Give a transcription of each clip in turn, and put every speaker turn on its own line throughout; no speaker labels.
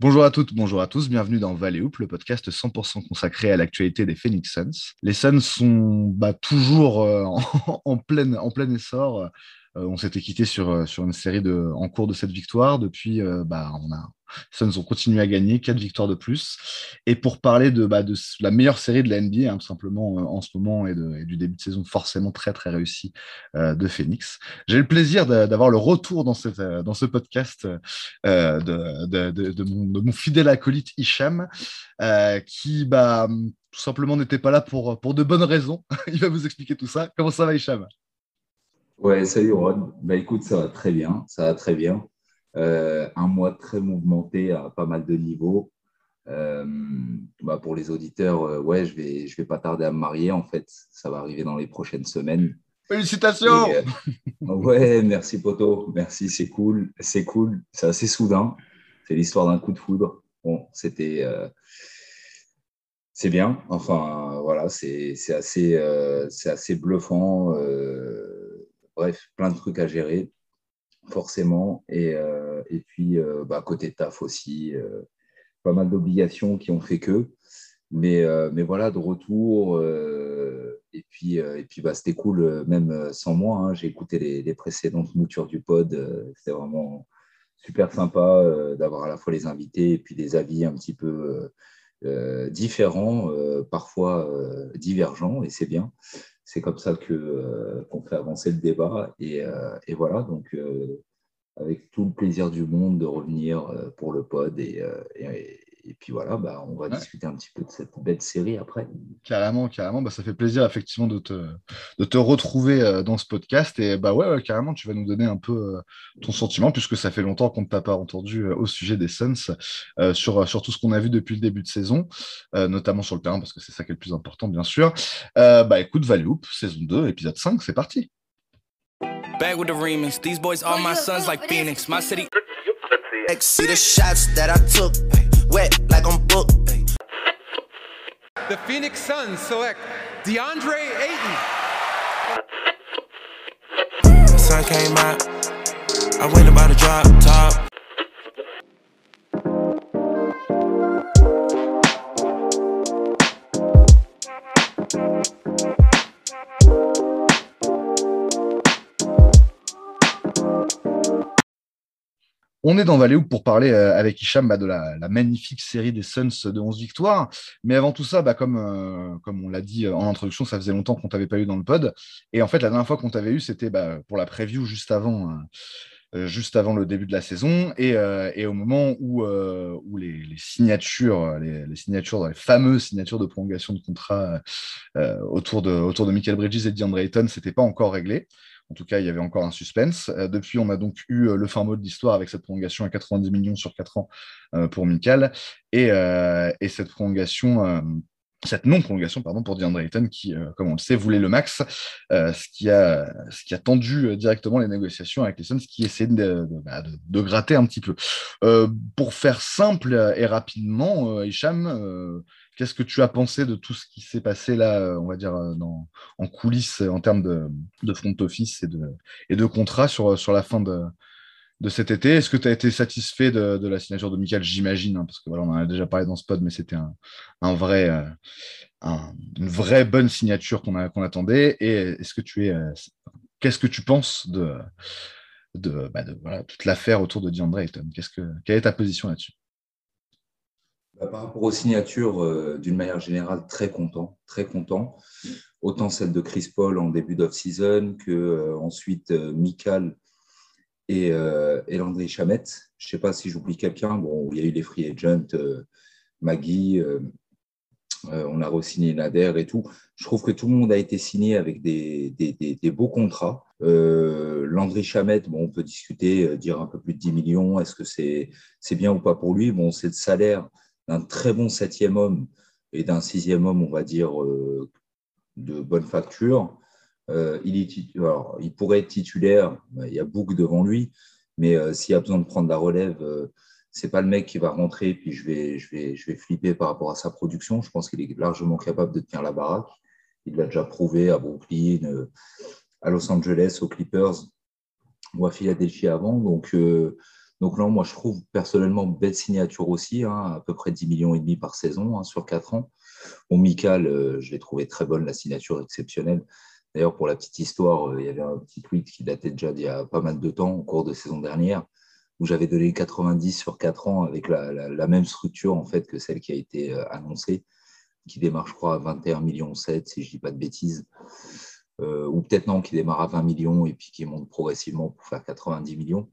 Bonjour à toutes, bonjour à tous, bienvenue dans Valley le podcast 100% consacré à l'actualité des Phoenix Suns. Les Suns sont bah, toujours euh, en, en, plein, en plein essor. Euh, on s'était quitté sur, euh, sur une série de, en cours de cette victoire. Depuis, bah, on a, ont continué à gagner, quatre victoires de plus. Et pour parler de, bah, de la meilleure série de la NBA, hein, tout simplement en ce moment, et, du début de saison forcément très très réussi euh, de Phoenix, j'ai le plaisir d'avoir le retour dans, cette, dans ce podcast euh, de, de, mon, fidèle acolyte Hicham, euh, qui bah, tout simplement n'était pas là pour, pour de bonnes raisons. Il va vous expliquer tout ça. Comment ça va Hicham?
Ouais, salut Ron. Bah écoute, ça va très bien, ça va très bien. Euh, un mois très mouvementé à pas mal de niveaux. Euh, bah pour les auditeurs, euh, ouais, je vais, je vais pas tarder à me marier en fait. Ça va arriver dans les prochaines semaines.
Félicitations
Et, Ouais, merci Poto, merci, c'est cool, c'est cool, c'est assez soudain. C'est l'histoire d'un coup de foudre. Bon, c'était, c'est bien. Enfin, voilà, c'est assez, c'est assez bluffant. Bref, plein de trucs à gérer forcément. Et, euh, et puis, euh, bah, côté taf aussi, euh, pas mal d'obligations qui ont fait que. Mais, mais voilà, de retour. et puis, et puis bah, c'était cool, même sans moi. Hein. J'ai écouté les, les, précédentes moutures du pod. c'était vraiment super sympa d'avoir à la fois les invités et puis des avis un petit peu différents, parfois divergents, et c'est bien c'est comme ça que euh, qu'on fait avancer le débat. Et, euh, voilà, donc euh, avec tout le plaisir du monde de revenir pour le pod et, et puis voilà, bah, on va ouais. discuter un petit peu de cette belle série après.
Carrément, carrément. Bah, ça fait plaisir effectivement de te, de te retrouver euh, dans ce podcast. Et bah ouais, ouais, carrément, tu vas nous donner un peu euh, ton sentiment, puisque ça fait longtemps qu'on ne t'a pas entendu euh, au sujet des Suns, euh, sur, sur tout ce qu'on a vu depuis le début de saison, euh, notamment sur le terrain, parce que c'est ça qui est le plus important, bien sûr. bah écoute, Valley Hoop, saison 2, épisode 5, c'est parti. Back with the remix. These boys are my sons like Phoenix. My city. See the shots that I took. Wet like I'm booked. The Phoenix Suns select DeAndre Ayton. The sun came out. I went about to drop top. On est dans Valley pour parler euh, avec Hicham bah, de la, magnifique série des Suns de 11 victoires. Mais avant tout ça, bah, comme, euh, on l'a dit en introduction, ça faisait longtemps qu'on t'avait pas eu dans le pod. Et en fait, la dernière fois qu'on t'avait eu, c'était bah, pour la preview juste avant, euh, juste avant le début de la saison et, euh, au moment où, euh, les, signatures, les, les, signatures, les fameuses signatures de prolongation de contrat autour, de, autour de Michael Bridges et DeAndre Ayton, c'était pas encore réglé. En tout cas, il y avait encore un suspense. Euh, depuis, on a donc eu euh, le fin mot de l'histoire avec cette prolongation à 90 millions sur 4 ans euh, pour Michael et, et cette prolongation cette non-prolongation pardon, pour DeAndre Ayton qui, comme on le sait, voulait le max, ce, qui a, tendu directement les négociations avec les Suns, qui essaient de, de, de, gratter un petit peu. Pour faire simple et rapidement, Hicham, qu'est-ce que tu as pensé de tout ce qui s'est passé là, on va dire, dans, en coulisses en termes de, front office et de, contrat sur, sur la fin de, cet été? Est-ce que tu as été satisfait de, la signature de Michael? J'imagine, hein, parce que voilà, on en a déjà parlé dans ce pod, mais c'était un, vrai, euh, un, une vraie bonne signature qu'on attendait. Et est-ce que tu es, euh, qu'est-ce que tu penses de, bah toute l'affaire autour de DeAndre Ayton? Quelle est ta position là-dessus?
Par rapport aux signatures, euh, d'une manière générale, très content, très content. Autant celle de Chris Paul en début d'off-season que euh, ensuite Michael et, euh, et Landry Chamette. Je ne sais pas si j'oublie quelqu'un. Bon, il y a eu les free agents, euh, Maggie, euh, euh on a re-signé Nader et tout. Je trouve que tout le monde a été signé avec des, des, des, beaux contrats. Euh, Landry Chamette, bon, on peut discuter, euh, dire un peu plus de 10 millions. Est-ce que c'est c'est bien ou pas pour lui? Bon, c'est le salaire d'un très bon septième homme et d'un sixième homme, on va dire, de bonne facture. Euh, il, est, alors, il, pourrait être titulaire, il y a Book devant lui, mais euh, s'il a besoin de prendre la relève, euh, c'est pas le mec qui va rentrer puis je vais, je vais, je vais flipper par rapport à sa production. Je pense qu'il est largement capable de tenir la baraque. Il l'a déjà prouvé à Brooklyn, à Los Angeles, aux Clippers ou à Philadelphie avant. Donc, Donc là, moi, je trouve personnellement belle signature aussi, hein, à peu près 10 millions et demi par saison hein, sur 4 ans. Bon, Michael, euh, je l'ai trouvé très bonne, la signature exceptionnelle. D'ailleurs, pour la petite histoire, euh, il y avait un petit tweet qui datait déjà d'il y a pas mal de temps, au cours de saison dernière, où j'avais donné 90 sur 4 ans avec la, même structure en fait que celle qui a été euh, annoncée, qui démarre, je crois, à 21 millions 7, si je ne dis pas de bêtises. ou peut-être non, qui démarre à 20 millions et puis qui monte progressivement pour faire 90 millions.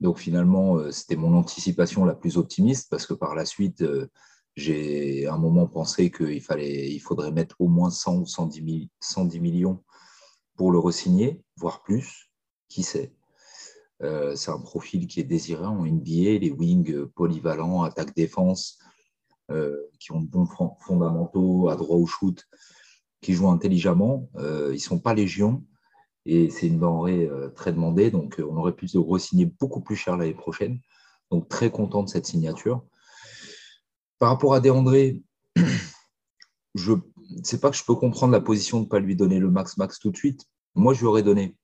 Donc finalement, euh, c'était mon anticipation la plus optimiste parce que par la suite, euh, j'ai un moment pensé qu'il fallait, il faudrait mettre au moins 100 ou 110, 110 millions pour le resigner, voire plus, qui sait. Euh, c'est un profil qui est désiré en NBA, les wings polyvalents, attaque-défense, qui ont de bons fondamentaux à droit au shoot, qui jouent intelligemment. ils ne sont pas légion, et c'est une denrée euh, très demandée, donc euh, on aurait pu se re-signer beaucoup plus cher l'année prochaine. Donc très content de cette signature. Par rapport à André, je sais pas que je peux comprendre la position de ne pas lui donner le max-max tout de suite. Moi, je lui aurais donné.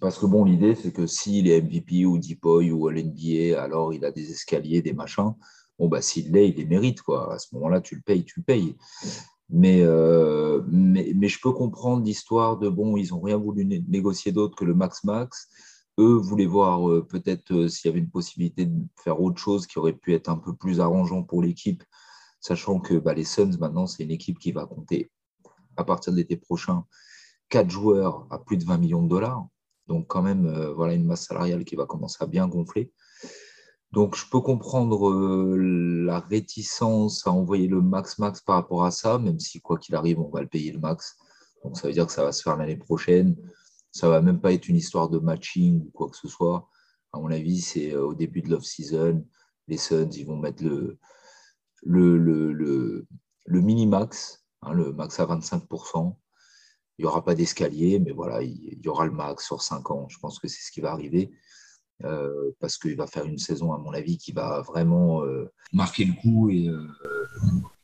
Parce que bon, l'idée, c'est que s'il est MVP ou Deepoy ou l'NBA, alors il a des escaliers, des machins. Bon, bah, s'il l'est, il les mérite. Quoi. À ce moment-là, tu le payes, tu le payes. Euh, mais, mais, je peux comprendre l'histoire de bon, ils n'ont rien voulu négocier d'autre que le max-max. Eux voulaient voir euh, peut-être euh, s'il y avait une possibilité de faire autre chose qui aurait pu être un peu plus arrangeant pour l'équipe, sachant que bah, les Suns, maintenant, c'est une équipe qui va compter à partir de l'été prochain quatre joueurs à plus de 20 millions de dollars. Donc, quand même, voilà une masse salariale qui va commencer à bien gonfler. Donc, je peux comprendre euh, la réticence à envoyer le max-max par rapport à ça, même si, quoi qu'il arrive, on va le payer le max. Donc, ça veut dire que ça va se faire l'année prochaine. Ça ne va même pas être une histoire de matching ou quoi que ce soit. À mon avis, c'est euh, au début de l'off-season. Les Suns, ils vont mettre le, mini-max, hein, le max à 25%. Il n'y aura pas d'escalier, mais voilà, il y aura le max sur 5 ans. Je pense que c'est ce qui va arriver. Euh, parce qu'il va faire une saison, à mon avis, qui va vraiment euh, marquer le coup et, euh,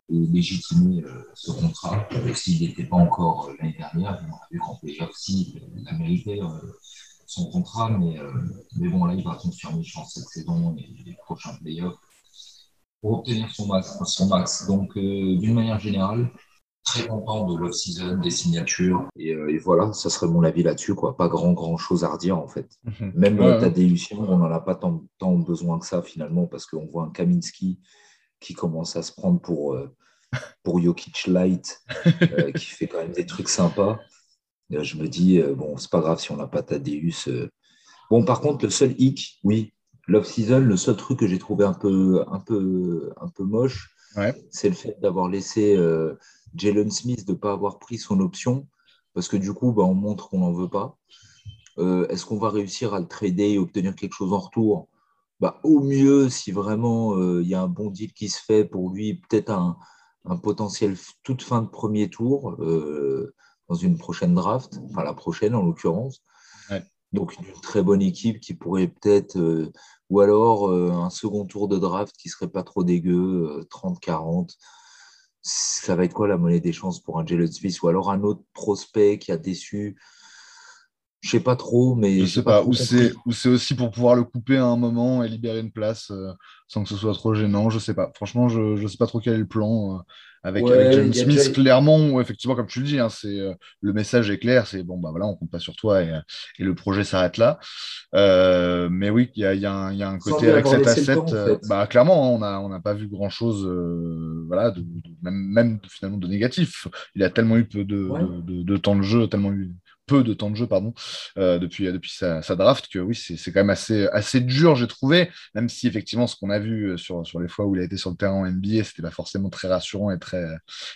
légitimer ce contrat. S'il n'était pas encore l'année dernière, on a vu qu'en playoff, si, il a mérité son contrat, mais, mais bon, là, il va confirmer, je pense, cette saison et les prochains playoffs pour obtenir. Son max. Donc, d'une manière générale, très content de l'off-season, des signatures. Euh, et, voilà, ça serait mon avis là-dessus. quoi. Pas grand, grand chose à redire en fait. Mhm. Même ouais, Tadeusz, on n'en a pas tant, tant, besoin que ça finalement parce qu'on voit un Kaminski qui commence à se prendre pour, euh, pour Jokic Light, euh, qui fait quand même des trucs sympas. je me dis, bon, c'est pas grave si on n'a pas Tadeusz. Bon, par contre, le seul hic, oui, l'off-season, le seul truc que j'ai trouvé un peu, un peu, un peu moche, c'est le fait d'avoir laissé Jalen Smith de ne pas avoir pris son option, parce que du coup, bah, on montre qu'on n'en veut pas. Euh, est-ce qu'on va réussir à le trader et obtenir quelque chose en retour? Bah, Au mieux, si vraiment euh, il y a un bon deal qui se fait pour lui, peut-être un, potentiel toute fin de premier tour euh, dans une prochaine draft, enfin la prochaine en l'occurrence. Donc une très bonne équipe qui pourrait peut-être, ou alors un second tour de draft qui serait pas trop dégueu, 30-40 ça va être quoi la monnaie des chances pour un Jalen Smith ou alors un autre prospect qui a déçu je sais pas trop, mais.
Je sais pas, ou c'est aussi pour pouvoir le couper à un moment et libérer une place euh, sans que ce soit trop gênant. Je sais pas. Franchement, je, ne sais pas trop quel est le plan euh, avec, James Smith. Clairement, effectivement, comme tu le dis, hein, c'est euh, le message est clair. C'est bon, bah voilà, on compte pas sur toi et, le projet s'arrête là. mais oui, il y a, y, a un côté avec cet asset. bah, clairement, hein, on n'a on a pas vu grand chose, voilà, de, même, même, finalement de négatif. Il a tellement eu peu de, de, de temps de jeu, tellement eu peu de temps de jeu pardon, euh, depuis, depuis sa, draft, que oui, c'est quand même assez, assez dur, j'ai trouvé, même si effectivement ce qu'on a vu euh, sur, sur les fois où il a été sur le terrain en NBA, c'était pas forcément très rassurant et très,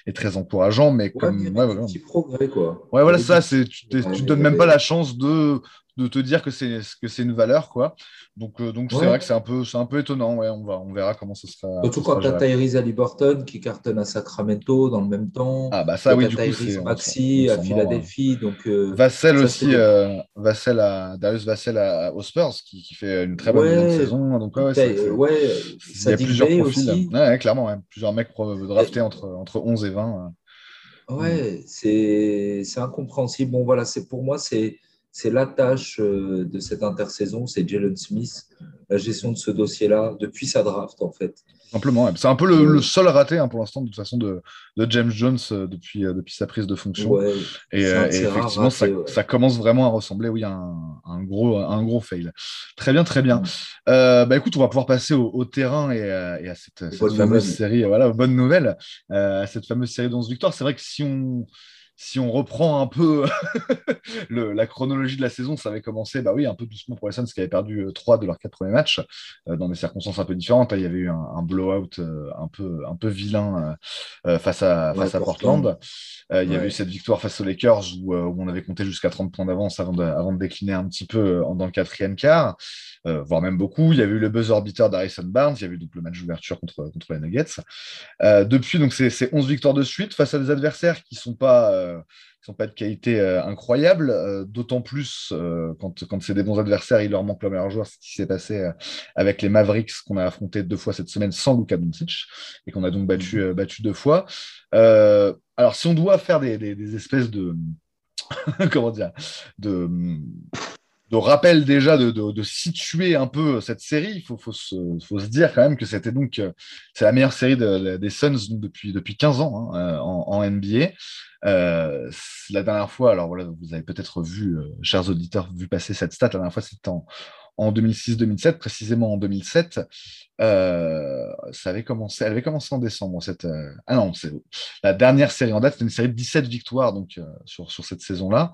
et très encourageant, mais comme...
Ouais, progrès, quoi.
Ouais, voilà, ça, tu ne donnes même pas la chance de de te dire que c'est que c'est une valeur quoi. Donc euh, donc c'est vrai que c'est un peu c'est un peu étonnant ouais, on va on verra comment ça sera.
Surtout quand tu as Tyrese Haliburton qui cartonne à Sacramento dans le même temps?
Ah bah ça oui
du coup Maxi à Philadelphie donc euh,
Vassell aussi euh, Vassell à Darius Vassell à, aux Spurs qui, qui, fait une très bonne saison donc ouais, il y a plusieurs profils. Aussi. Ouais, clairement plusieurs mecs draftés entre entre 11 et 20.
Ouais, c'est incompréhensible. Bon voilà, c'est pour moi c'est c'est la tâche de cette intersaison, c'est Jalen Smith, la gestion de ce dossier-là depuis sa draft en fait.
Simplement, c'est un peu le, seul raté hein, pour l'instant de toute façon de, James Jones depuis, depuis sa prise de fonction. et, effectivement, ça, commence vraiment à ressembler, oui, à un, gros, un gros fail. Très bien, très bien. Bah écoute, on va pouvoir passer au, terrain et, à cette, fameuse série, voilà, bonne nouvelle, à cette fameuse série d'11 victoires. C'est vrai que si on si on reprend un peu la chronologie de la saison, ça avait commencé bah oui, un peu doucement pour les Suns qui avaient perdu euh, trois de leurs quatre premiers matchs euh, dans des circonstances un peu différentes. il y avait eu un, blowout euh, un, peu, un peu vilain face à, face à Portland. il y avait eu cette victoire face aux Lakers où, on avait compté jusqu'à 30 points d'avance avant de, avant de décliner un petit peu dans le quatrième quart. Voire même beaucoup. Il y avait eu le buzzer beater d'Harrison Barnes, il y avait eu donc le match d'ouverture contre, contre les Nuggets. depuis, donc c'est 11 victoires de suite face à des adversaires qui ne sont pas qui euh, sont pas de qualité euh, incroyable, euh, d'autant plus quand, quand c'est des bons adversaires, il leur manque le meilleur joueur, ce qui s'est passé avec les Mavericks qu'on a affronté deux fois cette semaine sans Luka Doncic et qu'on a donc battu, mhm. battu deux fois. alors si on doit faire des, des, espèces de comment dire de de rappel déjà de, de, situer un peu cette série, il faut, faut, se, faut, se, dire quand même que c'était donc c'est la meilleure série des Suns depuis, depuis 15 ans hein, en, en, NBA. Euh, la dernière fois, alors voilà, vous avez peut-être vu, euh, chers auditeurs, vu passer cette stat. La dernière fois, c'était en, en 2006-2007, précisément en 2007. Euh, ça avait commencé, elle avait commencé en décembre. Cette, ah non, c'est la dernière série en date, c'était une série de 17 victoires donc, sur, sur cette saison-là.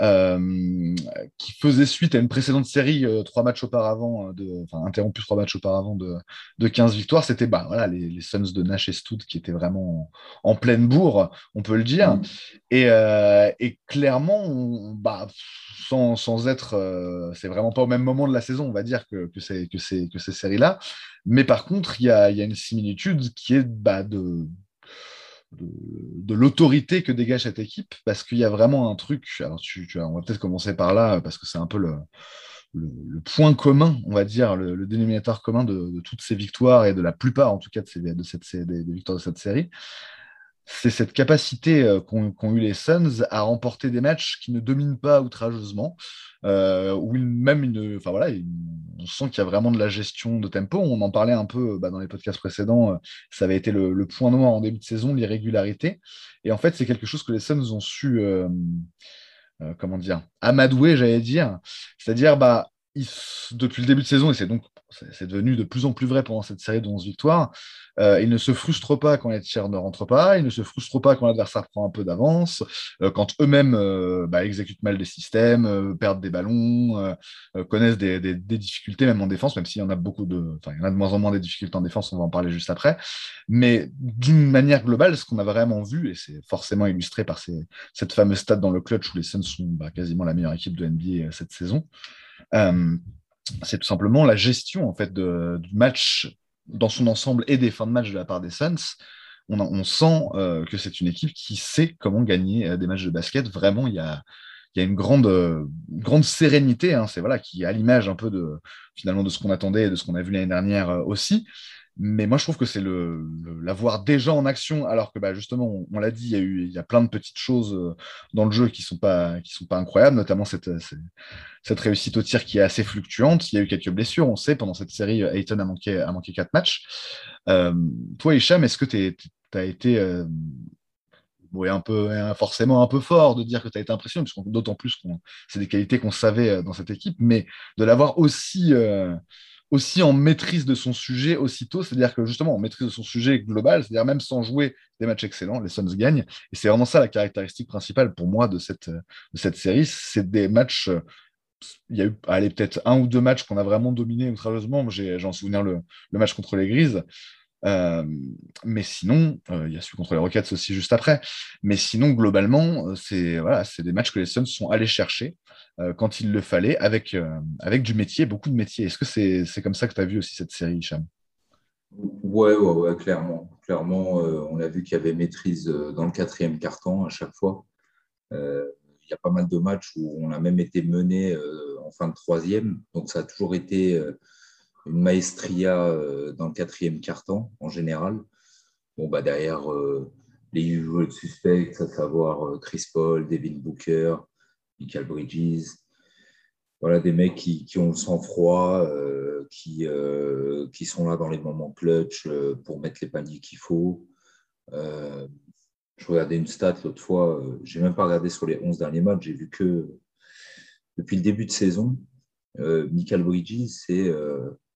Euh, qui faisait suite à une précédente série euh, trois matchs auparavant, euh, de, enfin interrompu trois matchs auparavant de, de 15 victoires. C'était bah, voilà, les, les, Suns de Nash et Stout qui étaient vraiment en, pleine bourre, on peut le dire. Mm. Et, et, clairement, bah, sans, sans, être, c'est vraiment pas au même moment de la saison, on va dire, que, que, c'est, que, c'est, que ces séries-là. Mais par contre, il y a, y a, une similitude qui est bah, de de, l'autorité que dégage cette équipe, parce qu'il y a vraiment un truc. Alors, tu, on va peut-être commencer par là, parce que c'est un peu le, le, point commun, on va dire, le, dénominateur commun de, toutes ces victoires et de la plupart, en tout cas, de, ces, de cette, des, victoires de cette série. C'est cette capacité euh, qu'ont eu les Suns à remporter des matchs qui ne dominent pas outrageusement, euh, même une, enfin voilà, on sent qu'il y a vraiment de la gestion de tempo. On en parlait un peu bah, dans les podcasts précédents. Euh, ça avait été le, point noir en début de saison, l'irrégularité. Et en fait, c'est quelque chose que les Suns ont su, euh, comment dire, amadouer, j'allais dire. C'est-à-dire, bah, depuis le début de saison, et c'est donc c'est devenu de plus en plus vrai pendant cette série de 11 victoires. Euh, ils ne se frustrent pas quand les tirs ne rentrent pas, ils ne se frustrent pas quand l'adversaire prend un peu d'avance, euh, quand eux-mêmes euh, bah, exécutent mal des systèmes, perdent des ballons, connaissent des, difficultés même en défense, même s'il y en a beaucoup de, enfin, il y en a de moins en moins des difficultés en défense, on va en parler juste après. Mais d'une manière globale, ce qu'on a vraiment vu, et c'est forcément illustré par cette fameuse stat dans le clutch où les Suns sont bah, quasiment la meilleure équipe de NBA cette saison c'est tout simplement la gestion en fait du match dans son ensemble et des fins de match de la part des Suns. On, sent euh, que c'est une équipe qui sait comment gagner euh, des matchs de basket. Vraiment, il y a, une grande, euh, grande sérénité. Hein, c'est voilà qui à l'image un peu de finalement de ce qu'on attendait et de ce qu'on a vu l'année dernière aussi. Mais moi, je trouve que c'est le, l'avoir déjà en action, alors que bah, justement, on, l'a dit, il y, a eu, il y a plein de petites choses euh, dans le jeu qui ne sont, pas, sont pas incroyables, notamment cette, cette réussite au tir qui est assez fluctuante. Il y a eu quelques blessures, on sait, pendant cette série, Ayton a manqué, a manqué quatre matchs. Euh, toi, Hicham, est-ce que tu as été euh, un peu, forcément un peu fort de dire que tu as été impressionné, d'autant plus que c'est des qualités qu'on savait dans cette équipe, mais de l'avoir aussi aussi en maîtrise de son sujet aussitôt, c'est-à-dire que justement en maîtrise de son sujet global, c'est-à-dire même sans jouer des matchs excellents, les Suns gagnent. Et c'est vraiment ça la caractéristique principale pour moi de cette, de cette série, c'est des matchs. Il y a eu allez, peut-être un ou deux matchs qu'on a vraiment dominé outrageusement. J'en souviens le, le match contre les Grises. Euh, mais sinon, euh, il y a celui contre les Rockets aussi juste après. Mais sinon, globalement, euh, c'est voilà, des matchs que les Suns sont allés chercher quand il le fallait, avec, avec du métier, beaucoup de métier. Est-ce que c'est comme ça que tu as vu aussi cette série, Hicham?
Ouais, ouais, clairement. Clairement, on a vu qu'il y avait maîtrise dans le quatrième carton à chaque fois. Il y a pas mal de matchs où on a même été mené en fin de troisième. Donc, ça a toujours été une maestria euh, dans le quatrième carton en général. Bon, bah, derrière euh, les usual suspects, à savoir euh, Chris Paul, Devin Booker, Michael Bridges, voilà, des mecs qui, ont le sang-froid, qui, qui sont là dans les moments clutch pour mettre les paniers qu'il faut. je regardais une stat l'autre fois, j'ai même pas regardé sur les 11 derniers matchs, j'ai vu que depuis le début de saison, Michael Bridges, c'est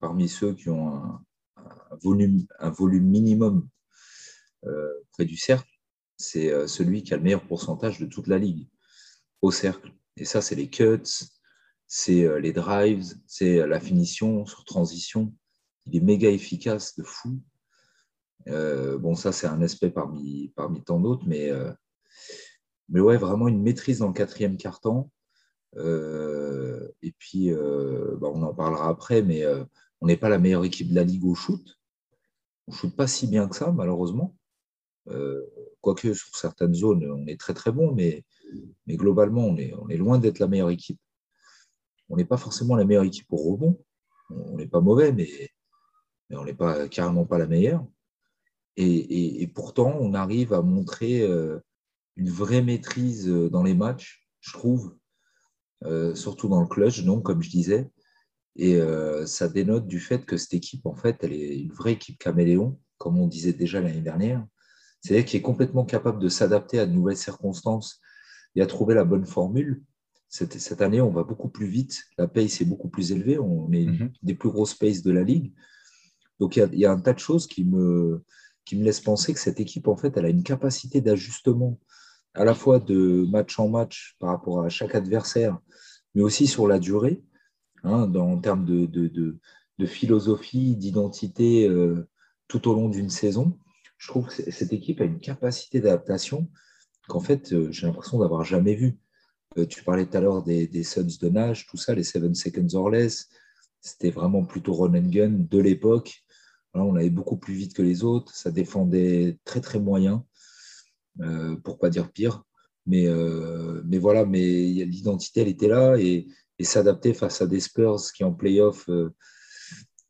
parmi ceux qui ont un, volume, un volume minimum près du cercle c'est euh, celui qui a le meilleur pourcentage de toute la ligue au cercle. Et ça, c'est les cuts, c'est euh, les drives, c'est euh, la finition sur transition. Il est méga efficace de fou. bon, ça, c'est un aspect parmi, parmi tant d'autres, mais, mais ouais, vraiment une maîtrise dans le quatrième et puis, bah, on en parlera après, mais on n'est pas la meilleure équipe de la ligue au shoot. On ne shoot pas si bien que ça, malheureusement. Euh, quoique sur certaines zones, on est très très bon, mais, globalement, on est, loin d'être la meilleure équipe. On n'est pas forcément la meilleure équipe au rebond. On n'est pas mauvais, mais, mais on n'est pas carrément pas la meilleure. Et, pourtant, on arrive à montrer euh, une vraie maîtrise euh, dans les matchs, je trouve, surtout dans le clutch, donc, comme je disais. Et ça dénote du fait que cette équipe, en fait, elle est une vraie équipe caméléon, comme on disait déjà l'année dernière c'est-à-dire qui est complètement capable de s'adapter à de nouvelles circonstances et à trouver la bonne formule. Cette, cette année, on va beaucoup plus vite, la pace est beaucoup plus élevée, on est mhm. des plus grosses paces de la ligue. Donc il y, a, un tas de choses qui me, qui me laissent penser que cette équipe, en fait, elle a une capacité d'ajustement à la fois de match en match par rapport à chaque adversaire, mais aussi sur la durée, hein, dans, en termes de, philosophie, d'identité euh, tout au long d'une saison je trouve que cette équipe a une capacité d'adaptation qu'en fait, euh, j'ai l'impression d'avoir jamais vue. Euh, tu parlais tout à l'heure des, Suns de nage, tout ça, les 7 seconds or less. C'était vraiment plutôt run and gun de l'époque. on allait beaucoup plus vite que les autres. Ça défendait très, très moyen, pour pas dire pire? Mais, mais voilà, mais l'identité, elle était là et, s'adapter face à des Spurs qui, en playoff,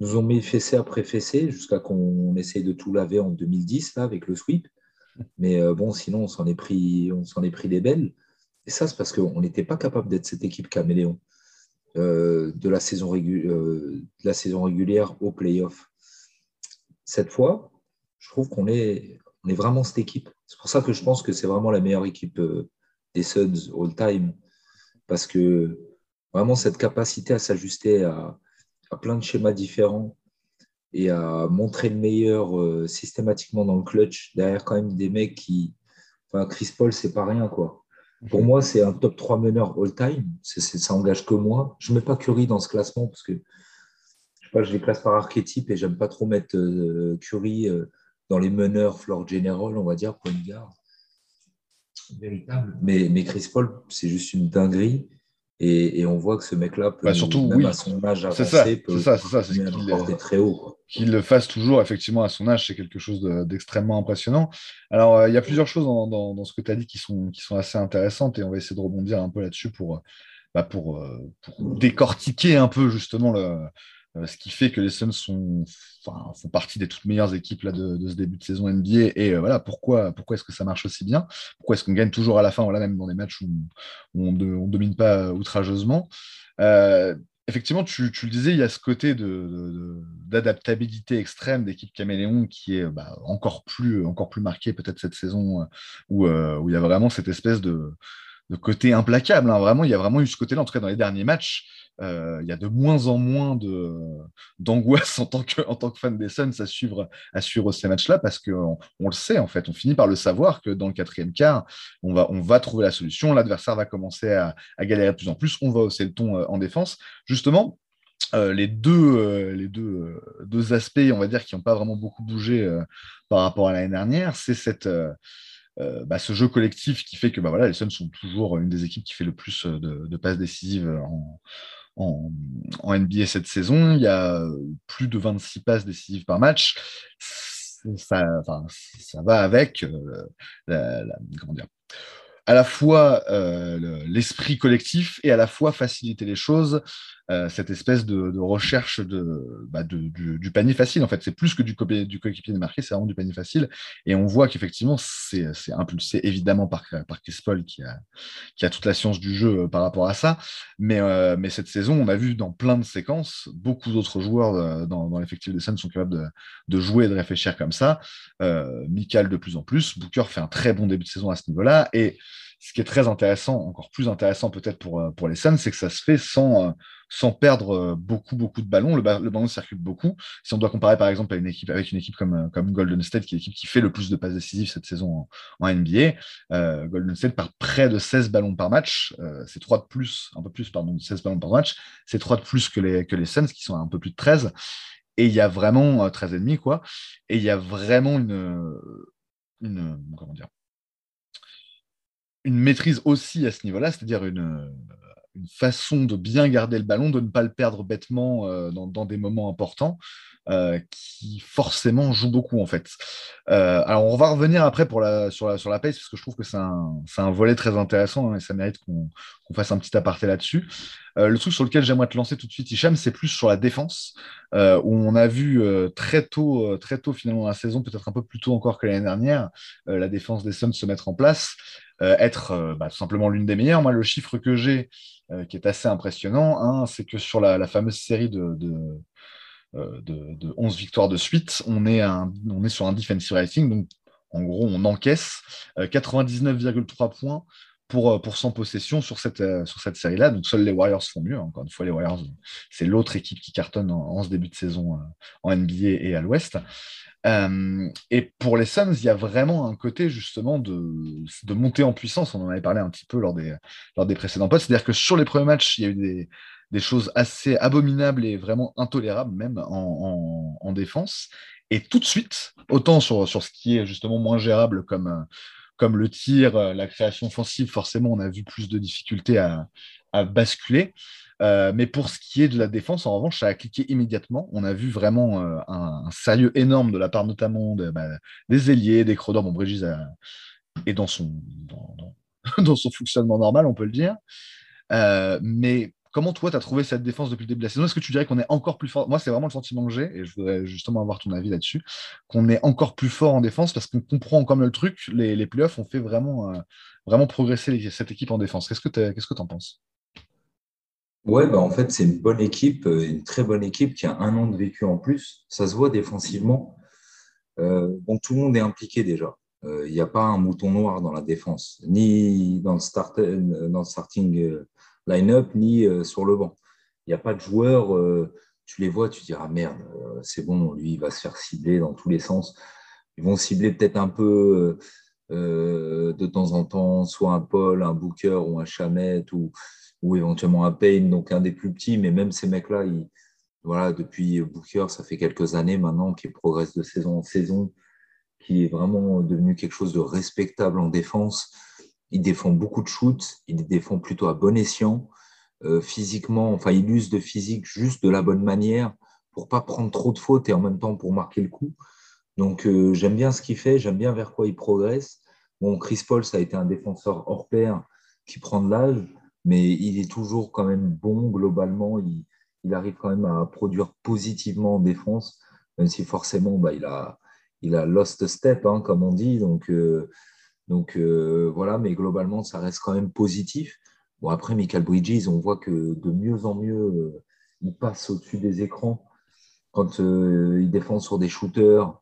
nous ont mis fessé après fessé jusqu'à qu'on essaye de tout laver en 2010 là, avec le sweep. Mais euh, bon, sinon, on s'en est pris, on s'en est pris des belles. Et ça, c'est parce qu'on n'était pas capable d'être cette équipe caméléon euh, de, la saison euh, de la saison régulière au playoff. Cette fois, je trouve qu'on est, on est vraiment cette équipe. C'est pour ça que je pense que c'est vraiment la meilleure équipe des Suns all-time. Parce que vraiment, cette capacité à s'ajuster à, à plein de schémas différents et à montrer le meilleur euh, systématiquement dans le clutch, derrière quand même des mecs qui. Enfin, Chris Paul, c'est pas rien, quoi. Pour moi, c'est un top 3 meneur all-time. Ça engage que moi. Je ne mets pas Curry dans ce classement parce que je sais pas, je les classe par archétype et j'aime pas trop mettre euh, Curry euh, dans les meneurs floor general, on va dire, point de garde. Véritable. Mais, mais Chris Paul, c'est juste une dinguerie. Et, on voit que ce mec-là peut,
bah, surtout, même
à son âge avancé,
ça,
peut,
ça, ça, qu'il
très haut.
Qu'il le fasse toujours, effectivement, à son âge, c'est quelque chose d'extrêmement impressionnant. Alors, euh, il y a plusieurs choses dans, dans, ce que tu as dit qui sont, qui sont assez intéressantes et on va essayer de rebondir un peu là-dessus pour, bah, pour, euh, pour, décortiquer un peu justement le, euh, ce qui fait que les Suns font partie des toutes meilleures équipes là, de, ce début de saison NBA. Et euh, voilà, pourquoi, pourquoi est-ce que ça marche aussi bien? Pourquoi est-ce qu'on gagne toujours à la fin, voilà, même dans des matchs où, on ne domine pas outrageusement? Euh, Effectivement, tu, le disais, il y a ce côté d'adaptabilité extrême d'équipe caméléon qui est bah, encore, plus, encore plus marqué peut-être cette saison où il y a vraiment cette espèce de, côté implacable. Hein. Vraiment, il y a vraiment eu ce côté-là, en tout cas dans les derniers matchs. Euh, il y a de moins en moins d'angoisse en, tant que, en tant que fan des Suns à suivre, à suivre ces matchs-là parce qu'on on le sait, en fait. On finit par le savoir que dans le quatrième quart, on va, on va trouver la solution. L'adversaire va commencer à, à, galérer de plus en plus. On va hausser le ton euh, en défense. Justement, euh, les, deux, les deux, deux, aspects, on va dire, qui n'ont pas vraiment beaucoup bougé par rapport à l'année dernière, c'est cette. Bah, ce jeu collectif qui fait que bah, voilà, les Suns sont toujours une des équipes qui fait le plus de, de passes décisives en, NBA cette saison. Il y a plus de 26 passes décisives par match. Ça, va avec euh, comment dire, à la fois euh, l'esprit collectif et à la fois faciliter les choses cette espèce de, recherche bah, de, du, panier facile. En fait, c'est plus que du, du coéquipier démarqué, c'est vraiment du panier facile. Et on voit qu'effectivement, c'est impulsé évidemment par, par Chris Paul qui a, qui a toute la science du jeu par rapport à ça. Mais, mais cette saison, on a vu dans plein de séquences, beaucoup d'autres joueurs dans, dans l'effectif des Suns sont capables de, jouer et de réfléchir comme ça. Euh, de plus en plus. Booker fait un très bon début de saison à ce niveau-là. Et ce qui est très intéressant, encore plus intéressant peut-être pour, euh, pour les Suns, c'est que ça se fait sans, euh, sans perdre euh, beaucoup, beaucoup de ballons. Le, ballon circule beaucoup. Si on doit comparer par exemple à une équipe, avec une équipe comme, comme Golden State, qui est l'équipe qui fait le plus de passes décisives cette saison en, NBA, Golden State par près de 16 ballons par match. c'est 3 de plus, un peu plus, pardon, 16 ballons par match. C'est 3 de plus que les, que les Suns, qui sont un peu plus de 13. Et il y a vraiment 13,5, quoi. Et il y a vraiment une, une, comment dire, une maîtrise aussi à ce niveau-là, c'est-à-dire une, une, façon de bien garder le ballon, de ne pas le perdre bêtement euh, dans, des moments importants. Euh, qui forcément joue beaucoup en fait. Euh, alors on va revenir après pour la, sur, la, sur la pace parce que je trouve que c'est un, un, volet très intéressant hein, et ça mérite qu'on fasse un petit aparté là-dessus. Euh, le truc sur lequel j'aimerais te lancer tout de suite, Hicham, c'est plus sur la défense, où on a vu très tôt, très tôt finalement la saison, peut-être un peu plus tôt encore que l'année dernière, la défense des Suns se mettre en place, être bah, tout simplement l'une des meilleures. Moi, le chiffre que j'ai, qui est assez impressionnant, hein, c'est que sur la, fameuse série de, de euh, de, 11 victoires de suite, on est, sur un defensive rating. Donc, en gros, on encaisse 99,3 euh, points pour, euh, pour 100 possessions sur cette, sur cette série-là. Donc, seuls les Warriors font mieux. Encore une fois, les Warriors, c'est l'autre équipe qui cartonne en, ce début de saison en NBA et à l'Ouest. Et pour les Suns, il y a vraiment un côté justement de, de montée en puissance. On en avait parlé un petit peu lors des, lors des précédents posts. C'est-à-dire que sur les premiers matchs, il y a eu des, des choses assez abominables et vraiment intolérables même en, défense. Et tout de suite, autant sur, sur, ce qui est justement moins gérable comme, comme le tir, la création offensive, forcément, on a vu plus de difficultés à, basculer. Euh, mais pour ce qui est de la défense, en revanche, ça a cliqué immédiatement. On a vu vraiment euh, un, sérieux énorme de la part notamment bah, des ailiers, des Crowder. Bon, Brigitte est dans son, fonctionnement normal, on peut le dire. Euh, mais Comment toi, tu as trouvé cette défense depuis le début de la saison? Est-ce que tu dirais qu'on est encore plus fort? Moi, c'est vraiment le sentiment que j'ai, et je voudrais justement avoir ton avis là-dessus, qu'on est encore plus fort en défense parce qu'on comprend comme le truc, les, les playoffs ont fait vraiment, vraiment progresser cette équipe en défense. Qu'est-ce que tu en penses?
Ouais, bah en fait, c'est une bonne équipe, euh, une très bonne équipe qui a un an de vécu en plus. Ça se voit défensivement. Euh, bon, tout le monde est impliqué déjà. Il n'y a pas un mouton noir dans la défense, ni dans le, le starting line-up ni euh, sur le banc. Il n'y a pas de joueurs, euh, tu les vois, tu dis ah merde, euh, c'est bon, lui il va se faire cibler dans tous les sens. Ils vont cibler peut-être un peu de temps en temps, soit un Paul, un Booker ou un Chamette ou, ou éventuellement un Payne, donc un des plus petits, mais même ces mecs-là, voilà, depuis Booker, ça fait quelques années maintenant qu'il progresse de saison en saison, qui est vraiment devenu quelque chose de respectable en défense. Il défend beaucoup de shoots, il défend plutôt à bon escient. Euh, physiquement, enfin, il use de physique juste de la bonne manière pour pas prendre trop de fautes et en même temps pour marquer le coup. Donc, euh, j'aime bien ce qu'il fait, j'aime bien vers quoi il progresse. Bon, Chris Paul, ça a été un défenseur hors pair qui prend de l'âge, mais il est toujours quand même bon globalement. Il, arrive quand même à produire positivement en défense, même si forcément, bah, il, a, il a lost step, hein, comme on dit. Donc, euh, donc euh, voilà, mais globalement, ça reste quand même positif. Bon, après, Michael Bridges, on voit que de mieux en mieux, euh, il passe au-dessus des écrans. Quand il défend sur des shooters,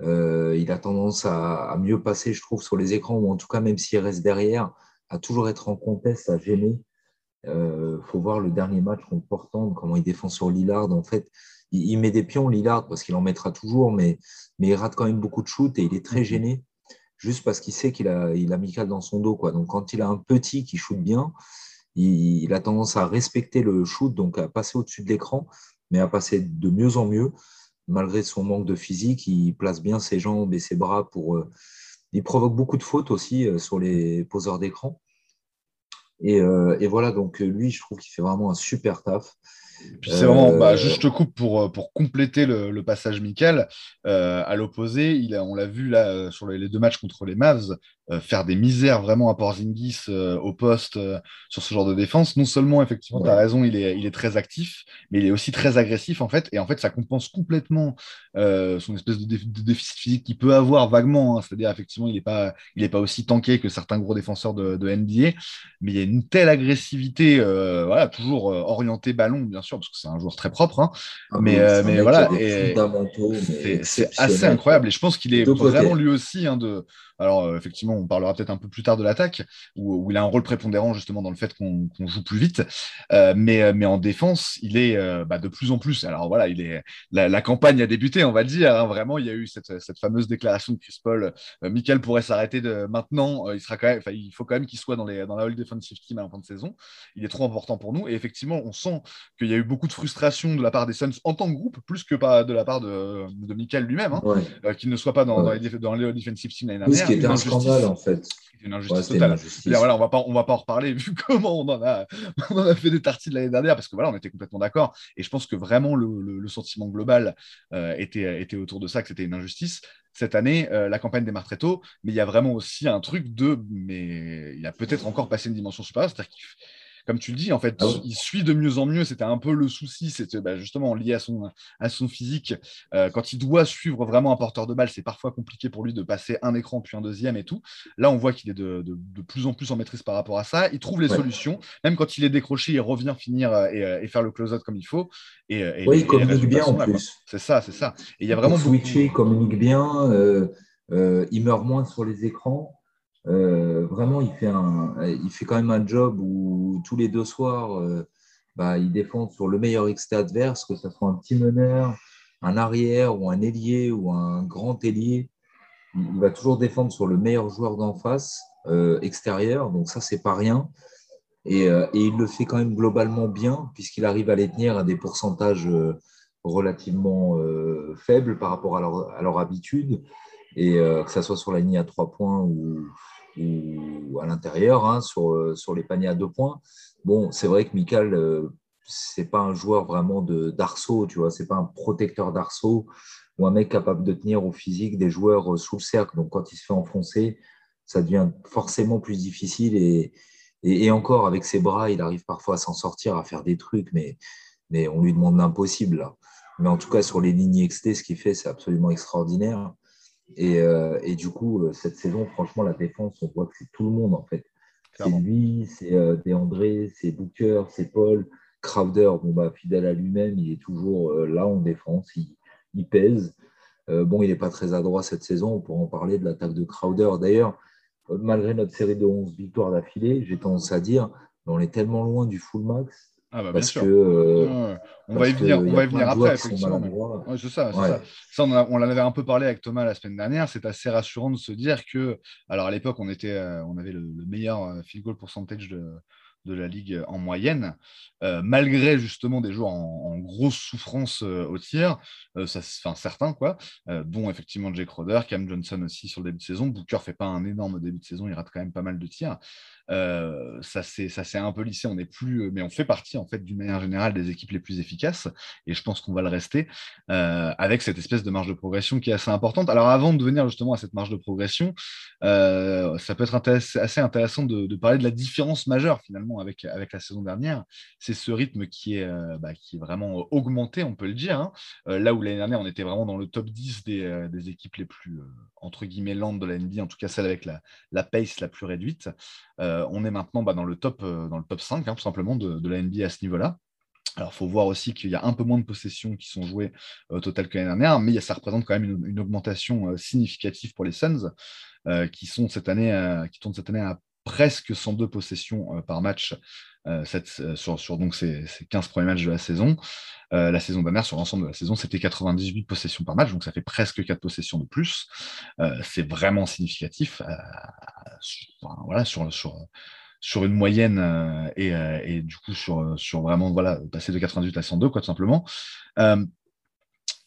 il a tendance à, mieux passer, je trouve, sur les écrans, ou en tout cas, même s'il reste derrière, à toujours être en contest, à gêner. Il faut voir le dernier match contre Portland, comment il défend sur Lillard. En fait, il, met des pions, Lillard, parce qu'il en mettra toujours, mais, mais il rate quand même beaucoup de shoots et il est très mm-hmm. gêné juste parce qu'il sait qu'il a, il a Michael dans son dos. Quoi. Donc, quand il a un petit qui shoot bien, il, a tendance à respecter le shoot, donc à passer au-dessus de l'écran, mais à passer de mieux en mieux. Malgré son manque de physique, il place bien ses jambes et ses bras pour. Euh, il provoque beaucoup de fautes aussi euh, sur les poseurs d'écran. Et, euh, et, voilà, donc lui, je trouve qu'il fait vraiment un super taf.
Puis c'est vraiment, bah, juste je te coupe pour, pour compléter le, passage Michael. à l'opposé, on l'a vu là sur les, deux matchs contre les Mavs, faire des misères vraiment à Porzingis au poste sur ce genre de défense. Non seulement, effectivement, tu as raison, il est, il est très actif, mais il est aussi très agressif en fait. Et en fait, ça compense complètement son espèce de, déficit physique qu'il peut avoir vaguement. Hein. C'est-à-dire, effectivement, il n'est pas, il pas aussi tanké que certains gros défenseurs de, de NBA, mais il y a une telle agressivité, voilà, toujours orienté ballon, bien sûr, parce que c'est un joueur très propre. Hein. Ah mais, mais voilà, c'est assez incroyable. Et je pense qu'il est vraiment lui aussi hein, de alors, euh, effectivement, on parlera peut-être un peu plus tard de l'attaque, où, il a un rôle prépondérant justement dans le fait qu'on joue plus vite. Euh, mais, euh, mais en défense, il est bah, de plus en plus. Alors voilà, il est, la, campagne a débuté, on va dire. Hein. vraiment, il y a eu cette, fameuse déclaration de Chris Paul. Michael pourrait s'arrêter de maintenant. il, sera quand même, il faut quand même qu'il soit dans, les, dans la All Defensive Team à la fin de saison. Il est trop important pour nous. Et effectivement, on sent qu'il y a eu beaucoup de frustration de la part des Suns en tant que groupe, plus que pas de la part de, de Michael lui-même, hein, qu'il ne soit pas dans, dans les, dans les Defensive Team l'année dernière
qui était un scandale en fait.
Une injustice totale. voilà, on va pas, on va pas en reparler vu comment on en a, on en a fait des tartines l'année dernière parce que voilà, on était complètement d'accord. Et je pense que vraiment le, le, sentiment global euh, était, était autour de ça, que c'était une injustice. Cette année, euh, la campagne démarre très tôt, mais il y a vraiment aussi un truc de, mais il a peut-être encore passé une dimension supérieure, c'est-à-dire qu'il comme tu le dis, en fait, ah il suit de mieux en mieux. C'était un peu le souci, c'était bah, justement lié à son, à son physique. Euh, quand il doit suivre vraiment un porteur de balle, c'est parfois compliqué pour lui de passer un écran puis un deuxième et tout. Là, on voit qu'il est de, de, plus en plus en maîtrise par rapport à ça. Il trouve les solutions. Même quand il est décroché, il revient finir euh, euh, et, faire le close-out comme il faut. Et,
oui, il communique bien en plus.
C'est ça, c'est ça. Et il y a vraiment.
Switcher, il communique bien. il meurt moins sur les écrans. Euh, vraiment, il fait, un, il fait quand même un job où tous les deux soirs, euh, bah, il défend sur le meilleur exté adverse, que ce soit un petit meneur, un arrière ou un ailier ou un grand ailier. Il, va toujours défendre sur le meilleur joueur d'en face, euh, extérieur. Donc ça, c'est pas rien. Et, et, il le fait quand même globalement bien, puisqu'il arrive à les tenir à des pourcentages relativement faibles par rapport à leur, à leur habitude. Et que ce soit sur la ligne à trois points ou, ou à l'intérieur hein, sur, sur les paniers à deux points. Bon, c'est vrai que Michael, euh, c'est pas un joueur vraiment d'arceau, tu vois, c'est pas un protecteur d'arceau ou un mec capable de tenir au physique des joueurs euh, sous le cercle. Donc quand il se fait enfoncer, ça devient forcément plus difficile et, et, encore avec ses bras, il arrive parfois à s'en sortir, à faire des trucs, mais, mais on lui demande l'impossible là. Mais en tout cas, sur les lignes XT, ce qu'il fait, c'est absolument extraordinaire. Euh, et, du coup, euh, cette saison, franchement, la défense, on voit que c'est tout le monde en fait. C'est lui, c'est euh, André, c'est Booker, c'est Paul. Crowder, bon, bah, fidèle à lui-même, il est toujours là en défense, il, pèse. bon, il n'est pas très adroit cette saison, on pourra en parler de l'attaque de Crowder. D'ailleurs, malgré notre série de 11 victoires d'affilée, j'ai tendance à dire, on est tellement loin du full max
ah bah, bien sûr. Euh, on, va y venir, on va y venir après, effectivement. c'est ça, ça. ça on, en avait un peu parlé avec Thomas la semaine dernière. C'est assez rassurant de se dire que, alors à l'époque, on, était, euh, on avait le, meilleur euh, field goal percentage de, de la ligue en moyenne, malgré justement des joueurs en, grosse souffrance au tir, ça, enfin certains quoi, dont effectivement Jake Roder, Cam Johnson aussi sur le début de saison. Booker fait pas un énorme début de saison, il rate quand même pas mal de tirs. Ça s'est un peu lissé, on n'est plus, mais on fait partie en fait d'une manière générale des équipes les plus efficaces, et je pense qu'on va le rester avec cette espèce de marge de progression qui est assez importante. Alors avant de venir justement à cette marge de progression, ça peut être assez intéressant de, parler de la différence majeure finalement avec, avec la saison dernière. C'est ce rythme qui est, bah, qui est vraiment augmenté, on peut le dire. Hein. là où l'année dernière on était vraiment dans le top 10 des, équipes les plus entre guillemets lentes de la NBA, en tout cas celle avec la pace la plus réduite. Euh, on est maintenant bah, dans, le top, euh, dans le top 5, hein, simplement, de, la NBA à ce niveau-là. Alors, il faut voir aussi qu'il y a un peu moins de possessions qui sont jouées au total que l'année dernière, mais ça représente quand même une, augmentation euh, significative pour les Suns, qui, sont cette année, qui tournent cette année à presque 102 possessions par match sur, donc ces, 15 premiers matchs de la saison. la saison dernière, sur l'ensemble de la saison, c'était 98 possessions par match, donc ça fait presque 4 possessions de plus. c'est vraiment significatif voilà, sur, sur, sur une moyenne euh, et, euh, et, du coup sur, sur vraiment voilà, passer de 98 à 102, quoi, tout simplement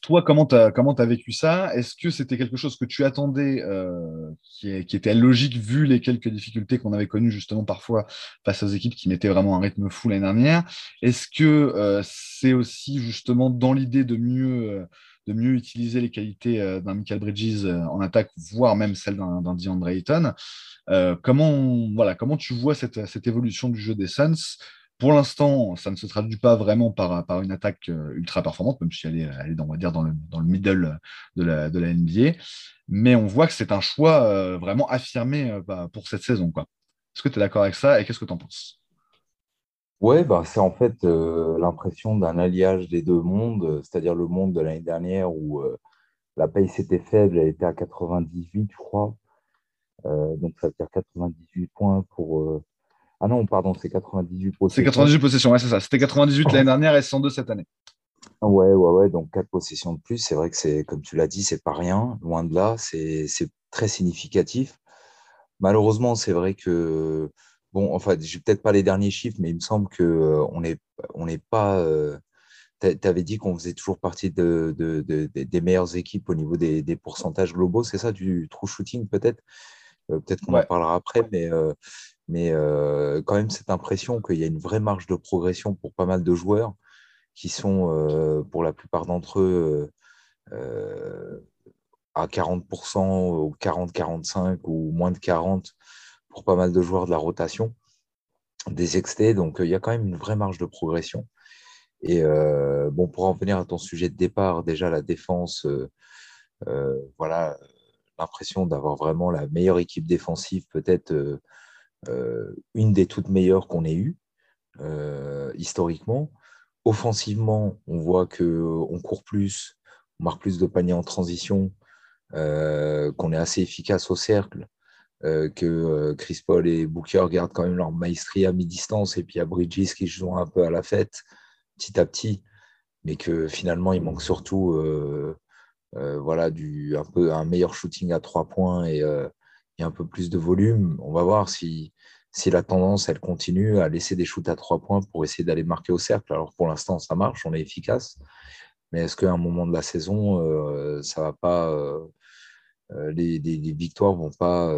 Toi, comment tu as, vécu ça? Est-ce que c'était quelque chose que tu attendais, euh, qui, était logique vu les quelques difficultés qu'on avait connues justement parfois face aux équipes qui mettaient vraiment un rythme fou l'année dernière? Est-ce que euh, c'est aussi justement dans l'idée de mieux, euh, de mieux utiliser les qualités d'un Michael Bridges en attaque, voire même celles d'un DeAndre Ayton? Comment, voilà, comment tu vois cette, cette évolution du jeu des Suns pour l'instant, ça ne se traduit pas vraiment par, une attaque euh, ultra performante, même si elle est, est on va dire, dans, le, dans le middle de la, NBA. Mais on voit que c'est un choix euh, vraiment affirmé euh, bah, pour cette saison. Est-ce que tu es d'accord avec ça et qu'est-ce que tu en penses?
Ouais, bah, c'est en fait l'impression d'un alliage des deux mondes, c'est-à-dire le monde de l'année dernière où la pace était faible, elle était à 98, je crois. donc ça veut dire 98 points pour ah non, pardon, c'est 98 possessions.
C'est 98 possessions, ouais, c'est ça. C'était 98 l'année dernière et 102 cette année.
Ouais, ouais, ouais. Donc 4 possessions de plus. C'est vrai que c'est, comme tu l'as dit, c'est pas rien. Loin de là, c'est très significatif. Malheureusement, c'est vrai que, bon, enfin, j'ai peut-être pas les derniers chiffres, mais il me semble qu'on euh, n'est on n'est pas. Euh, tu avais dit qu'on faisait toujours partie de, des meilleures équipes au niveau des, pourcentages globaux, c'est ça, du true shooting peut-être? Euh, Peut-être qu'on en parlera après, mais mais euh, quand même cette impression qu'il y a une vraie marge de progression pour pas mal de joueurs qui sont, euh, pour la plupart d'entre eux, euh, à 40% ou 40-45 ou moins de 40 pour pas mal de joueurs de la rotation, des XT. Donc il y a quand même une vraie marge de progression. Et bon, pour en venir à ton sujet de départ, déjà la défense, voilà, l'impression d'avoir vraiment la meilleure équipe défensive peut-être une des toutes meilleures qu'on ait eues euh, historiquement. Offensivement, on voit qu'on court plus, on marque plus de paniers en transition, euh, qu'on est assez efficace au cercle, que Chris Paul et Booker gardent quand même leur maestrie à mi-distance, et puis a Bridges qui joue un peu à la fête, petit à petit, mais que finalement il manque surtout voilà, un, peu, un meilleur shooting à trois points et, et un peu plus de volume. On va voir si, si la tendance, elle continue à laisser des shoots à trois points pour essayer d'aller marquer au cercle. Alors pour l'instant, ça marche, on est efficace. Mais est-ce qu'à un moment de la saison, euh, ça va pas, euh, euh, les, victoires vont pas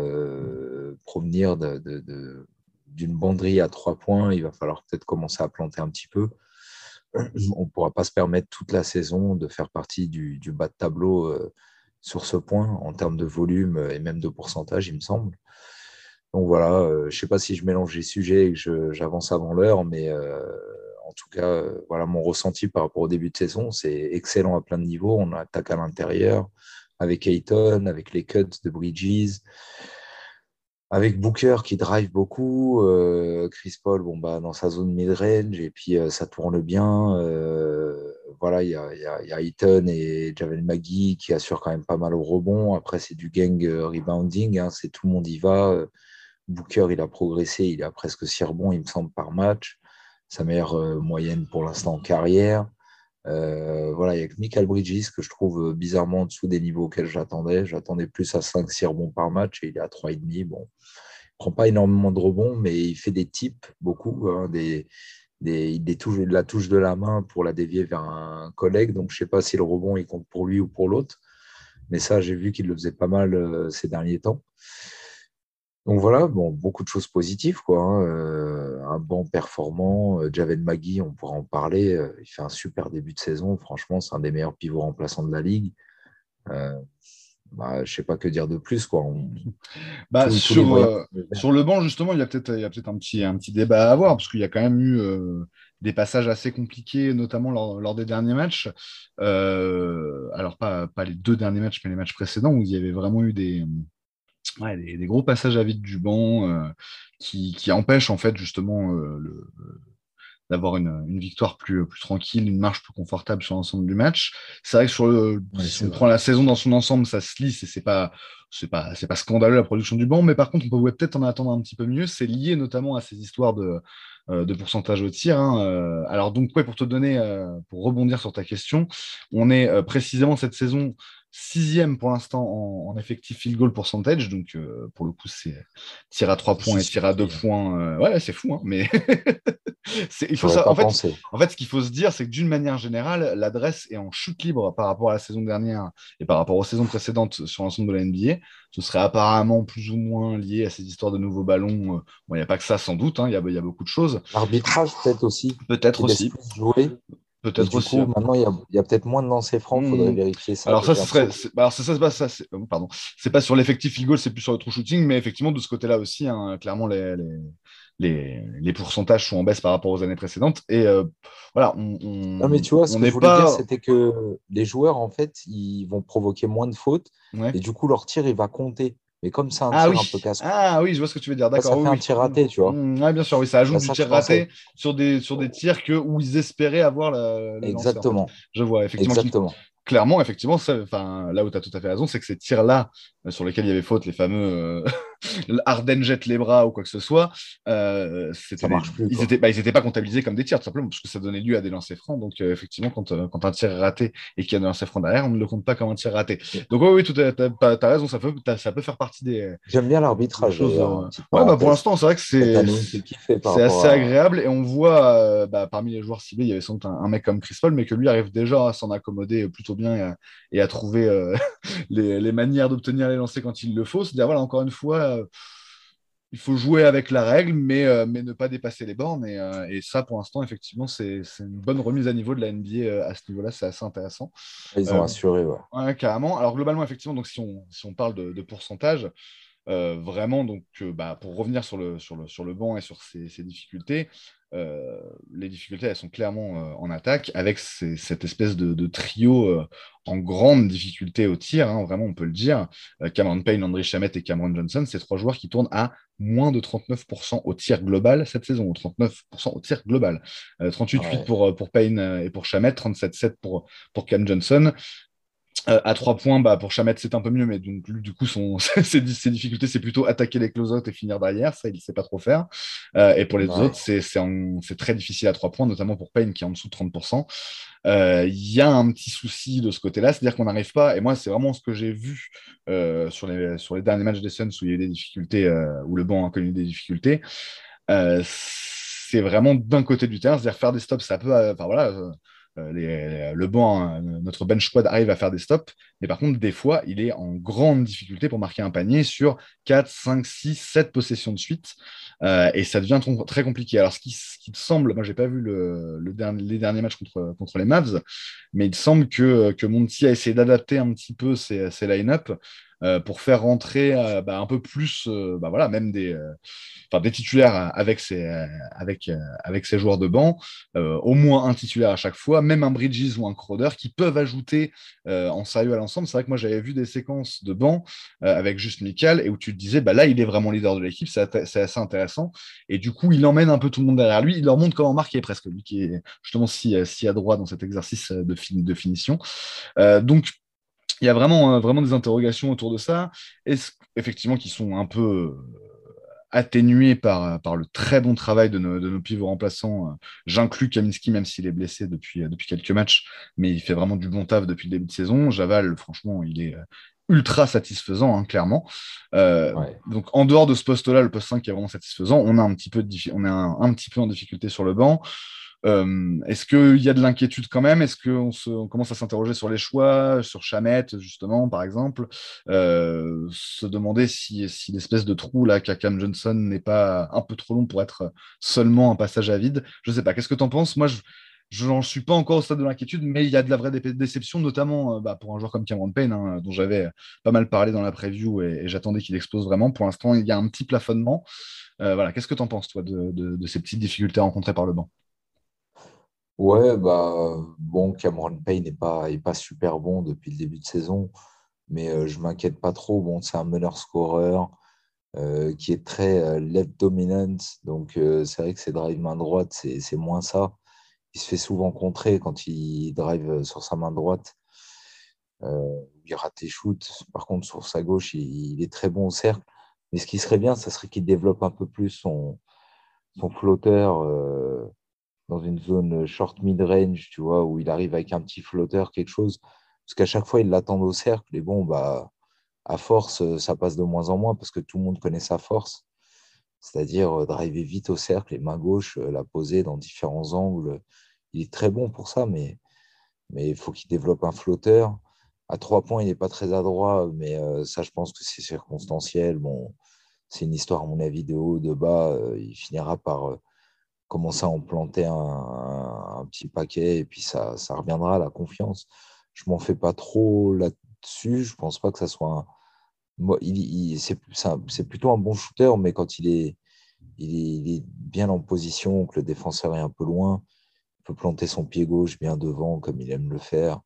provenir d'une de, de, banderie à trois points? Il va falloir peut-être commencer à planter un petit peu. On ne pourra pas se permettre toute la saison de faire partie du bas de tableau sur ce point en termes de volume et même de pourcentage, il me semble. Donc voilà, euh, je ne sais pas si je mélange les sujets et que j'avance avant l'heure, mais euh, en tout cas, euh, voilà mon ressenti par rapport au début de saison, c'est excellent à plein de niveaux. On attaque à l'intérieur avec Ayton, avec les cuts de Bridges, avec Booker qui drive beaucoup, Chris Paul bon, bah, dans sa zone mid-range, et puis ça tourne bien voilà, il y a, Eaton et Javel Magui qui assurent quand même pas mal au rebond. Après, c'est du gang euh, rebounding, hein, c'est tout le monde y va. Booker, il a progressé, il a presque 6 rebonds, il me semble, par match. Sa meilleure euh, moyenne pour l'instant en carrière. Euh, voilà, il y a que Michael Bridges que je trouve bizarrement en dessous des niveaux auxquels j'attendais. J'attendais plus à 5-6 rebonds par match et il est à 3,5. Bon, il prend pas énormément de rebonds, mais il fait des types, beaucoup, hein, des, touche, la touche de la main pour la dévier vers un collègue. Donc, je ne sais pas si le rebond il compte pour lui ou pour l'autre. Mais ça, j'ai vu qu'il le faisait pas mal euh, ces derniers temps. Donc voilà, bon, beaucoup de choses positives. Quoi, hein. euh, un banc performant. Euh, Javel Magui, on pourra en parler. il fait un super début de saison. Franchement, c'est un des meilleurs pivots remplaçants de la Ligue. Bah, je ne sais pas que dire de plus. Quoi.
Bah, sur, euh, sur, le banc, justement, il y a peut-être peut un, petit, un petit débat à avoir, parce qu'il y a quand même eu euh, des passages assez compliqués, notamment lors, des derniers matchs. Euh, alors, pas, pas, les deux derniers matchs, mais les matchs précédents, où il y avait vraiment eu des, des, gros passages à vide du banc qui, qui, empêchent, en fait, justement, le, d'avoir une, victoire plus, plus tranquille, une marche plus confortable sur l'ensemble du match. C'est vrai que sur le, si on prend la saison dans son ensemble, ça se lisse et c'est pas c'est pas c'est pas scandaleux la production du banc, mais par contre on peut peut-être en attendre un petit peu mieux. C'est lié notamment à ces histoires de, euh, de pourcentage au tir. Hein. Euh, alors donc ouais, pour te donner, euh, pour rebondir sur ta question, on est précisément cette saison sixième pour l'instant en, effectif field goal percentage. Donc, euh, pour le coup, c'est tir à trois points et tir à deux points. Euh, ouais, c'est fou, hein, mais il faut ça. En fait, en fait, ce qu'il faut se dire, c'est que d'une manière générale, l'adresse est en chute libre par rapport à la saison dernière et par rapport aux saisons précédentes sur l'ensemble de la NBA. Ce serait apparemment plus ou moins lié à ces histoires de nouveaux ballons. Euh, bon, il n'y a pas que ça, sans doute. Hein, il y, a, y, a, beaucoup de choses.
L'arbitrage, peut-être aussi.
Peut-être aussi.
Jouer.
Peut-être aussi. Coup,
hein. maintenant, il y, a, peut-être moins de lancers francs. Il faudrait hmm. vérifier ça.
Alors, ça, ce serait. Alors, ça, ça, pas, ça c'est, oh, pardon. C'est pas sur l'effectif field goal, c'est plus sur le true shooting. Mais effectivement, de ce côté-là aussi, hein, clairement, les, les, les, pourcentages sont en baisse par rapport aux années précédentes. Et euh, voilà, on,
Non, mais tu vois, ce que je voulais pas... dire, c'était que les joueurs, en fait, ils vont provoquer moins de fautes. Et du coup, leur tir, il va compter. Mais comme c'est un
ah,
tir
oui.
un peu casse
Ah oui, je vois ce que tu veux dire. D'accord.
Ça, fait un tir raté, tu vois.
Mmh, oui, bien sûr, oui, ça ajoute du tir raté sur des, sur des tirs que, où ils espéraient avoir la.
Exactement.
Je vois, effectivement.
Exactement
clairement, effectivement, là où tu as tout à fait raison, c'est que ces tirs-là, euh, sur lesquels il y avait faute, les fameux euh, Arden jette les bras ou quoi que ce soit, euh,
marche plus,
ils n'étaient bah, pas comptabilisés comme des tirs, tout simplement, parce que ça donnait lieu à des lancers francs. Donc, euh, effectivement, quand, quand, un tir est raté et qu'il y a des lancers francs derrière, on ne le compte pas comme un tir raté. Donc, oui, oui, tu as, raison, ça peut, ça peut faire partie des.
J'aime bien l'arbitrage.
Ouais, bah, pour l'instant, c'est vrai que c'est assez agréable et on voit bah, parmi les joueurs ciblés, il y avait sans doute un, un, mec comme Chris Paul, mais que lui arrive déjà à s'en accommoder plutôt bien et à, trouver euh, les, manières d'obtenir les lancers quand il le faut. C'est-à-dire, voilà, encore une fois, euh, il faut jouer avec la règle, mais, euh, mais ne pas dépasser les bornes. Et, ça, pour l'instant, effectivement, c'est une bonne remise à niveau de la NBA à ce niveau-là. C'est assez intéressant.
Ils ont assuré, ouais.
Carrément. Alors, globalement, effectivement, donc, si, on, si on parle de, pourcentage, vraiment, donc, bah, pour revenir sur le, sur, le, sur le banc et sur ces difficultés, euh, les difficultés, elles sont clairement euh, en attaque, avec cette espèce de, trio euh, en grande difficulté au tir, hein, vraiment, on peut le dire. Cameron Payne, André Chamet et Cameron Johnson, c'est trois joueurs qui tournent à moins de 39% au tir global cette saison, ou 39% au tir global. 38,8 pour, pour Payne et pour Chamet, 37,7 pour, pour Cam Johnson. Euh, à trois points, bah, pour Chamet, c'est un peu mieux, mais donc, du coup, son, ses, difficultés, c'est plutôt attaquer les close et finir derrière. Ça, il ne sait pas trop faire. Euh, et pour les autres, c'est très difficile à trois points, notamment pour Payne, qui est en dessous de 30%. Euh, il y a un petit souci de ce côté-là, c'est-à-dire qu'on n'arrive pas, et moi, c'est vraiment ce que j'ai vu sur, les, sur les derniers matchs des Suns où il y a eu des difficultés, où le banc a connu des difficultés. c'est vraiment d'un côté du terrain, c'est-à-dire faire des stops, ça peut. Enfin voilà euh, le banc, hein, notre bench squad arrive à faire des stops, mais par contre, des fois, il est en grande difficulté pour marquer un panier sur 4, 5, 6, 7 possessions de suite, euh, et ça devient très compliqué. Alors, ce qui, ce semble, moi, j'ai pas vu le, les derniers matchs contre, contre les Mavs, mais il semble que, que Monty a essayé d'adapter un petit peu ses, ses line-up euh, pour faire rentrer euh, bah, un peu plus, euh, bah, voilà, même des, des titulaires avec ces, avec, avec ces joueurs de banc, au moins un titulaire à chaque fois, même un Bridges ou un Crowder qui peuvent ajouter en sérieux à l'ensemble. C'est vrai que moi j'avais vu des séquences de banc avec juste Michael et où tu te disais, bah, là il est vraiment leader de l'équipe, c'est assez intéressant. Et du coup, il emmène un peu tout le monde derrière lui, il leur montre comment marquer presque, lui qui est justement si, si adroit dans cet exercice de, de finition. donc, il y a vraiment, euh, vraiment des interrogations autour de ça. Est-ce effectivement qui sont un peu euh, atténuées par, par le très bon travail de nos, de nos pivots remplaçants. Euh, j'inclus Kaminski, même s'il est blessé depuis, depuis quelques matchs, mais il fait vraiment du bon taf depuis le début de saison. Javal, franchement, il est ultra satisfaisant, hein, clairement. Donc, en dehors de ce poste-là, le poste 5 qui est vraiment satisfaisant, on, a un petit peu de on est un, petit peu en difficulté sur le banc. Euh, est-ce qu'il y a de l'inquiétude quand même? Est-ce qu'on on commence à s'interroger sur les choix, sur Chamette, justement, par exemple? Euh, Se demander si, si l'espèce de trou là qu'a Cam Johnson n'est pas un peu trop long pour être seulement un passage à vide? Je ne sais pas. Qu'est-ce que tu en penses? Moi, je n'en suis pas encore au stade de l'inquiétude, mais il y a de la vraie déception, notamment euh, bah, pour un joueur comme Cameron Payne, hein, dont j'avais pas mal parlé dans la preview et, j'attendais qu'il explose vraiment. Pour l'instant, il y a un petit plafonnement. voilà, qu'est-ce que tu en penses, toi, de, de, ces petites difficultés rencontrées par le banc?
Ouais, bah, bon, Cameron Payne n'est pas, est pas super bon depuis le début de saison, mais euh, je m'inquiète pas trop. Bon, c'est un meneur scoreur euh, qui est très euh, left dominant, donc c'est vrai que ses drives main droite, c'est moins ça. Il se fait souvent contrer quand il drive sur sa main droite. il rate des shoots. Par contre, sur sa gauche, il, est très bon au cercle. Mais ce qui serait bien, ça serait qu'il développe un peu plus son, son flotteur dans une zone short mid-range, tu vois, où il arrive avec un petit flotteur, quelque chose.
Parce qu'à chaque fois, ils l'attendent au cercle. Et bon, bah, à force, ça passe de moins en moins parce que tout le monde connaît sa force. C'est-à-dire driver vite au cercle et main gauche, la poser dans différents angles. Il est très bon pour ça, mais, mais il faut qu'il développe un flotteur. À trois points, il n'est pas très adroit, mais ça, je pense que c'est circonstanciel. Bon, c'est une histoire, à mon avis, de haut, de bas. il finira par commencer à en planter un, petit paquet et puis ça, ça reviendra à la confiance. Je m'en fais pas trop là-dessus. Je pense pas que ça soit un. Il, c'est plutôt un bon shooter, mais quand il est, il est, bien en position, que le défenseur est un peu loin, il peut planter son pied gauche bien devant, comme il aime le faire.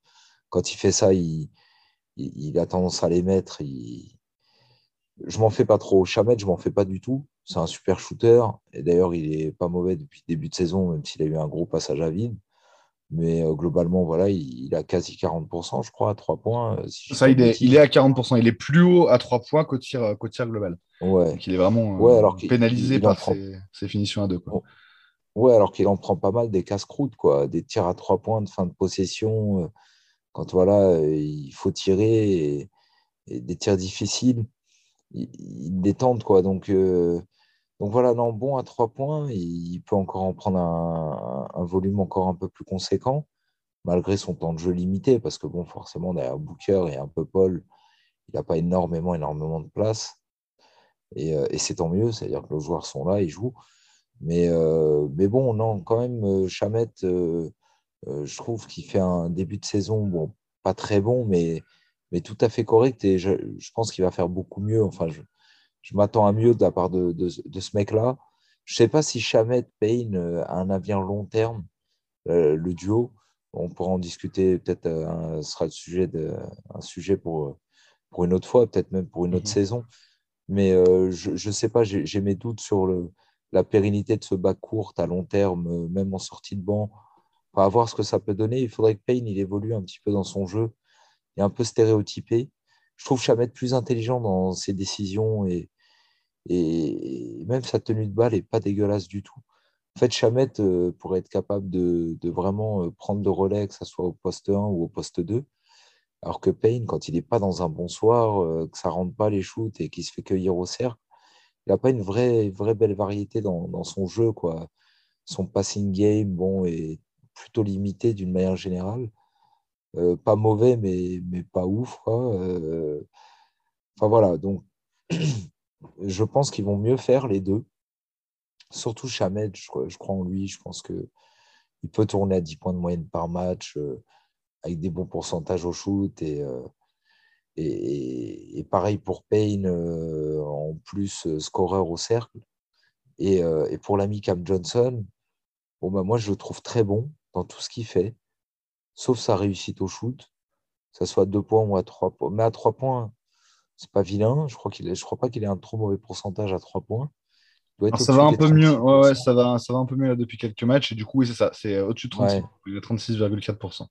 Quand il fait ça, il, il a tendance à les mettre. Je m'en fais pas trop. Chamet, je m'en fais pas du tout. C'est un super shooter. Et d'ailleurs, il est pas mauvais depuis le début de saison, même s'il a eu un gros passage à vide. Mais euh, globalement, voilà, il, a quasi 40%, je crois, à 3 points. Euh,
ça, il est, il est, à 40%. Il est plus haut à 3 points qu'au tir, tir, global.
Ouais.
Donc, il est vraiment ouais, alors pénalisé par ses, finitions à 2. Quoi.
Ouais, alors qu'il en prend pas mal des casse-croûtes, quoi. Des tirs à 3 points de fin de possession. Euh, quand voilà, il faut tirer et des tirs difficiles il détente quoi. Donc, euh, donc voilà, non, bon à trois points, il peut encore en prendre un, volume encore un peu plus conséquent, malgré son temps de jeu limité, parce que bon, forcément, derrière Booker et un peu Paul, il n'a pas énormément, énormément de place. Et, euh, c'est tant mieux, c'est-à-dire que les joueurs sont là, ils jouent. Mais, euh, mais bon, non, quand même, Chamette, je trouve qu'il fait un début de saison, bon, pas très bon, mais mais tout à fait correct et je, pense qu'il va faire beaucoup mieux. Enfin, je, m'attends à mieux de la part de, ce mec-là. Je ne sais pas si Chamet Payne euh, a un avenir long terme, euh, le duo. On pourra en discuter, peut-être euh, ce sera le sujet de, un sujet pour, pour une autre fois, peut-être même pour une autre mhm. saison. Mais je ne sais pas, j'ai mes doutes sur le, la pérennité de ce bas court à long terme, même en sortie de banc. Enfin, à voir ce que ça peut donner. Il faudrait que Payne il évolue un petit peu dans son jeu est un peu stéréotypé. Je trouve Chamet plus intelligent dans ses décisions et, et même sa tenue de balle n'est pas dégueulasse du tout. En fait, Chamet euh, pourrait être capable de, vraiment euh, prendre de relais, que ce soit au poste 1 ou au poste 2. Alors que Payne, quand il n'est pas dans un bon soir, euh, que ça ne rentre pas les shoots et qu'il se fait cueillir au cercle, il n'a pas une vraie, vraie belle variété dans, dans, son jeu. Quoi. Son passing game bon, est plutôt limité d'une manière générale. Euh, pas mauvais, mais, pas ouf. Euh, voilà, donc je pense qu'ils vont mieux faire les deux. Surtout Chamet, je, crois en lui. Je pense qu'il peut tourner à 10 points de moyenne par match euh, avec des bons pourcentages au shoot. Et, pareil pour Payne, en plus scoreur au cercle. Et, et pour l'ami Cam Johnson, bon, bah, moi je le trouve très bon dans tout ce qu'il fait sauf sa réussite au shoot, que ce soit à deux points ou à trois points. Mais à trois points, c'est pas vilain. Je crois qu'il je crois pas qu'il ait un trop mauvais pourcentage à trois points.
ça va un peu mieux. Ouais, ça va, ça va un peu mieux depuis quelques matchs. Et du coup, oui, c'est ça. C'est au-dessus de 36. Il est 36,4%.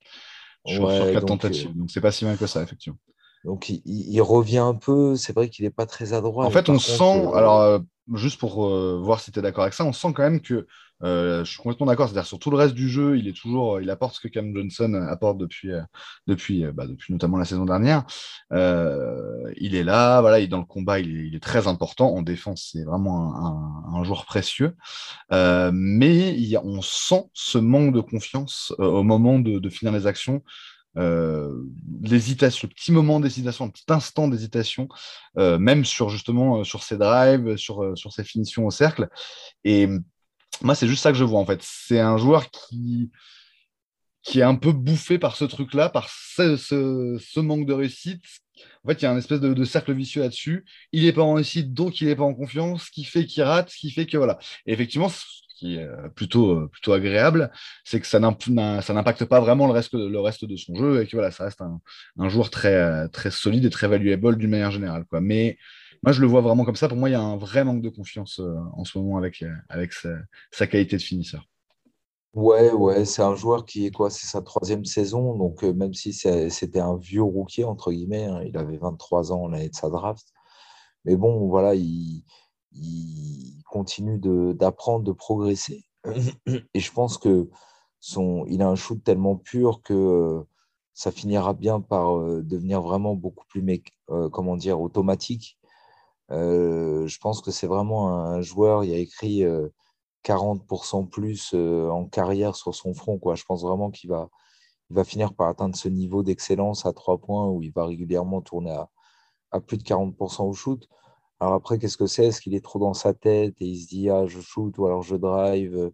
Sur, ouais, 4 tentatives. Euh, donc, c'est pas si mal que ça, effectivement.
Donc, il, revient un peu. C'est vrai qu'il n'est pas très adroit.
En fait, on sent. Euh, alors, euh, juste pour voir si tu es d'accord avec ça, on sent quand même que euh, je suis complètement d'accord. C'est-à-dire sur tout le reste du jeu, il est toujours, il apporte ce que Cam Johnson apporte depuis, euh, depuis, euh, bah, depuis notamment la saison dernière. il est là, voilà, il dans le combat, il est, très important. En défense, c'est vraiment un, joueur précieux. mais il on sent ce manque de confiance au moment de, finir les actions. L'hésitation, le petit moment d'hésitation, petit instant d'hésitation, même sur justement sur ses drives, sur, sur ses finitions au cercle. Et moi, c'est juste ça que je vois en fait. C'est un joueur qui, qui est un peu bouffé par ce truc-là, par ce, ce, manque de réussite. En fait, il y a un espèce de, cercle vicieux là-dessus. Il n'est pas en réussite, donc il n'est pas en confiance, ce qui fait qu'il rate, ce qui fait que voilà. Et effectivement, euh, plutôt, euh, plutôt agréable, c'est que ça n'impacte pas vraiment le reste, le reste de son jeu et que voilà, ça reste un, un joueur très, très solide et très valuable d'une manière générale. Quoi. Mais moi, je le vois vraiment comme ça. Pour moi, il y a un vrai manque de confiance euh, en ce moment avec, euh, avec sa, qualité de finisseur.
Ouais, ouais, c'est un joueur qui est quoi C'est sa troisième saison. Donc, euh, même si c'était un vieux rookie, entre guillemets, hein, il avait 23 ans l'année de sa draft. Mais bon, voilà, il, continue d'apprendre, de, progresser. Et je pense que son, il a un shoot tellement pur que ça finira bien par devenir vraiment beaucoup plus, comment dire, automatique. je pense que c'est vraiment un joueur, il a écrit 40% plus en carrière sur son front. Quoi. Je pense vraiment qu'il va, il va finir par atteindre ce niveau d'excellence à trois points où il va régulièrement tourner à, à plus de 40% au shoot. Alors après, qu'est-ce que c'est? Est-ce qu'il est trop dans sa tête et il se dit ah je shoot ou alors je drive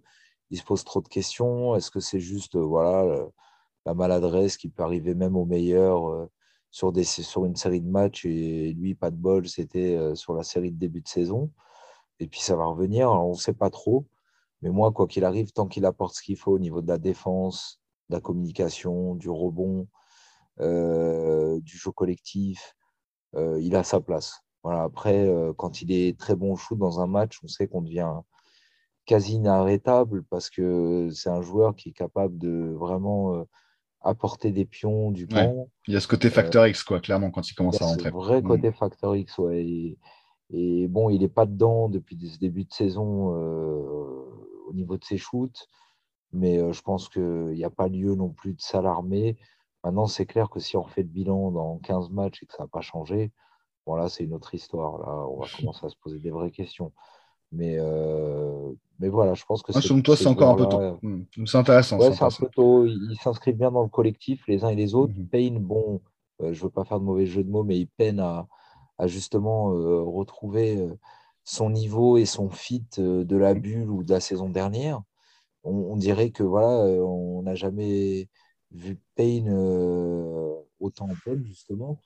Il se pose trop de questions? Est-ce que c'est juste voilà la maladresse qui peut arriver même au meilleur sur, des, sur une série de matchs et lui pas de bol, c'était sur la série de début de saison? Et puis ça va revenir. on ne sait pas trop. Mais moi, quoi qu'il arrive, tant qu'il apporte ce qu'il faut au niveau de la défense, de la communication, du rebond, du jeu collectif, il a sa place. Voilà, après, quand il est très bon shoot dans un match, on sait qu'on devient quasi inarrêtable parce que c'est un joueur qui est capable de vraiment apporter des pions, du banc.
Il y a ce côté facteur X, quoi, clairement, quand il commence à rentrer.
Ce vrai mm. côté facteur X, ouais. Et, bon, il n'est pas dedans depuis ce début de saison au niveau de ses shoots, mais je pense qu'il n'y a pas lieu non plus de s'alarmer. Maintenant, c'est clair que si on refait le bilan dans 15 matchs et que ça n'a pas changé, bon là, c'est une autre histoire. Là, on va commencer à se poser des vraies questions. Mais, euh, mais voilà, je pense que
ah, Selon toi, c'est encore un peu tôt. Hmm. C'est intéressant.
Ouais, c'est un peu tôt. Ils s'inscrivent bien dans le collectif, les uns et les autres. Mhm. Payne, bon, euh, je ne veux pas faire de mauvais jeu de mots, mais il peine à, à justement euh, retrouver son niveau et son fit de la bulle ou de la saison dernière. On, on dirait que voilà, on n'a jamais vu Payne autant en peine, justement.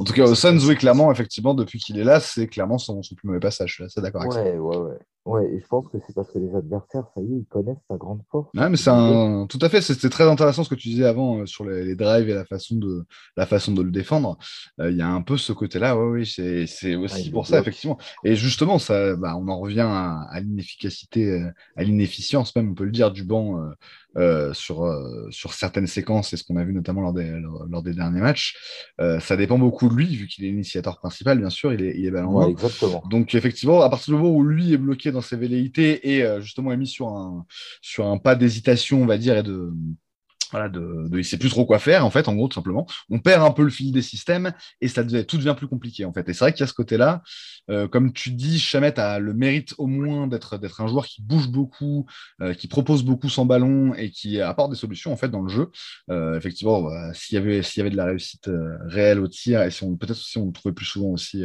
en tout cas, au Suns, oui, clairement, effectivement, depuis qu'il est là, c'est clairement son, son, plus mauvais passage. Je suis assez d'accord
avec
ça.
Ouais, ouais. Ouais, et je pense que c'est parce que les adversaires, ça y est, ils connaissent sa grande force.
Ouais, mais c'est un... Tout à fait, c'était très intéressant ce que tu disais avant euh, sur les, drives et la façon de, la façon de le défendre. Euh, il y a un peu ce côté-là, oui, oui, c'est aussi pour ça, effectivement. Et justement, ça, bah, on en revient à, à l'inefficacité, à l'inefficience même, on peut le dire, du banc euh, sur, euh, sur certaines séquences, et ce qu'on a vu notamment lors des, lors, des derniers matchs. Euh, ça dépend beaucoup de lui, vu qu'il est l'initiateur principal, bien sûr, il est, il est ballon
exactement.
Donc effectivement, à partir du moment où lui est bloqué dans ses velléités et justement est mis sur un, sur un pas d'hésitation, on va dire, et de voilà, de, de, sait plus trop quoi faire, en fait, en gros, tout simplement. On perd un peu le fil des systèmes et ça devient, tout devient plus compliqué, en fait. Et c'est vrai qu'il y a ce côté-là. Euh, comme tu dis, Chamet a le mérite au moins d'être, un joueur qui bouge beaucoup, euh, qui propose beaucoup son ballon et qui apporte des solutions, en fait, dans le jeu. Euh, effectivement, bah, s'il, y avait, y avait de la réussite réelle au tir et si peut-être si on le trouvait plus souvent aussi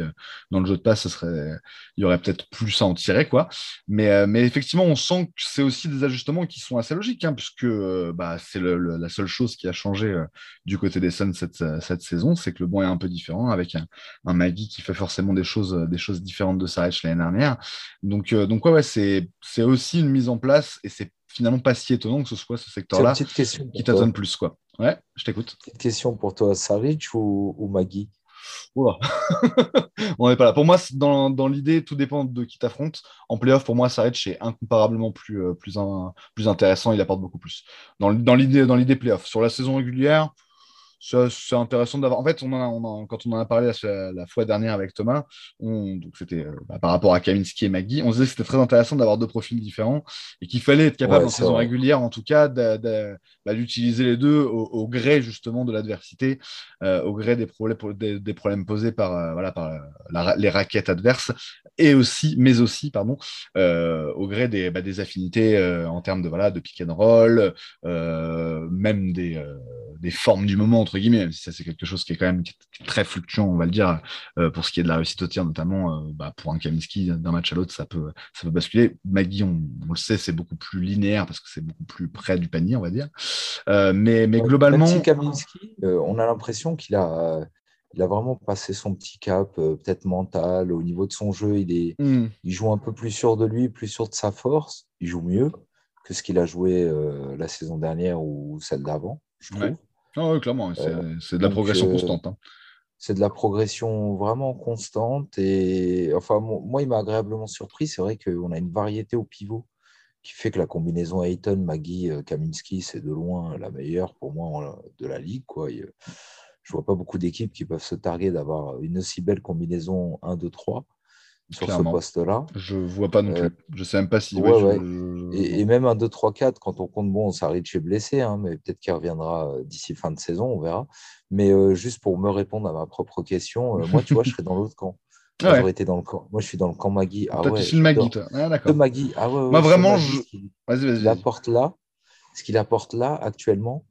dans le jeu de passe, ce serait, il y aurait peut-être plus à en tirer, quoi. Mais, mais effectivement, on sent que c'est aussi des ajustements qui sont assez logiques, hein, puisque bah, c'est le la seule chose qui a changé euh, du côté des Suns cette, euh, cette saison, c'est que le banc est un peu différent avec un, un Maggie qui fait forcément des choses, euh, des choses différentes de Sarech l'année dernière. Donc, donc ouais, c'est aussi une mise en place et c'est finalement pas si étonnant que ce soit ce secteur-là qui t'étonne plus. Quoi. Ouais, je t'écoute.
Petite question pour toi, Saric ou, ou Maggie
on n'est pas là. Pour moi, dans, dans l'idée, tout dépend de qui t'affronte. En playoff, pour moi, Sarech est incomparablement plus, euh, plus intéressant. Il apporte beaucoup plus. Dans, dans l'idée playoff. Sur la saison régulière, c'est intéressant d'avoir. En fait, on, on quand on en a parlé la, fois dernière avec Thomas, donc c'était euh, bah, par rapport à Kaminski et Maggie, on se disait que c'était très intéressant d'avoir deux profils différents et qu'il fallait être capable en saison régulière, en tout cas, bah, d'utiliser les deux au, gré justement de l'adversité, euh, au gré des problèmes, des, problèmes posés par, euh, voilà, par les raquettes adverses et aussi, mais aussi, pardon, au gré des, bah, des affinités en termes de, voilà, de pick and roll, même des, des formes du moment entre guillemets, si ça c'est quelque chose qui est quand même très fluctuant, on va le dire, euh, pour ce qui est de la réussite au tir, notamment euh, bah, pour un Kaminski d'un match à l'autre, ça peut, ça peut basculer. Maggie, on, le sait, c'est beaucoup plus linéaire parce que c'est beaucoup plus près du panier, on va dire. Euh, mais, mais globalement. Si
Kaminski, on a l'impression qu'il a, il a vraiment passé son petit cap, peut-être mental, au niveau de son jeu, il, est, hmm. il joue un peu plus sûr de lui, plus sûr de sa force, il joue mieux que ce qu'il a joué la saison dernière ou celle d'avant, je trouve.
Ah oui, clairement, euh, c'est de la progression euh, constante. Hein.
C'est de la progression vraiment constante. Et enfin, moi, il m'a agréablement surpris. C'est vrai qu'on a une variété au pivot qui fait que la combinaison Ayton, Maggie, euh, Kaminski, c'est de loin la meilleure pour moi de la ligue. Quoi. Je ne vois pas beaucoup d'équipes qui peuvent se targuer d'avoir une aussi belle combinaison 1, 2, 3. Sur ce poste-là.
Je vois pas non plus. je sais même pas si.
Et, même un 2-3-4, quand on compte, bon, Saric est blessé, hein, mais peut-être qu'il reviendra d'ici fin de saison, on verra. Mais juste pour me répondre à ma propre question, moi, tu vois, je serais dans l'autre camp. Ah été dans le camp. Moi, je suis dans le camp Magui. Ah ouais,
tu Magui, toi. Ah, d'accord.
De Magui. Ah ouais,
Moi, vraiment, je...
vas-y, vas-y. Il apporte là, ce qu'il apporte là actuellement,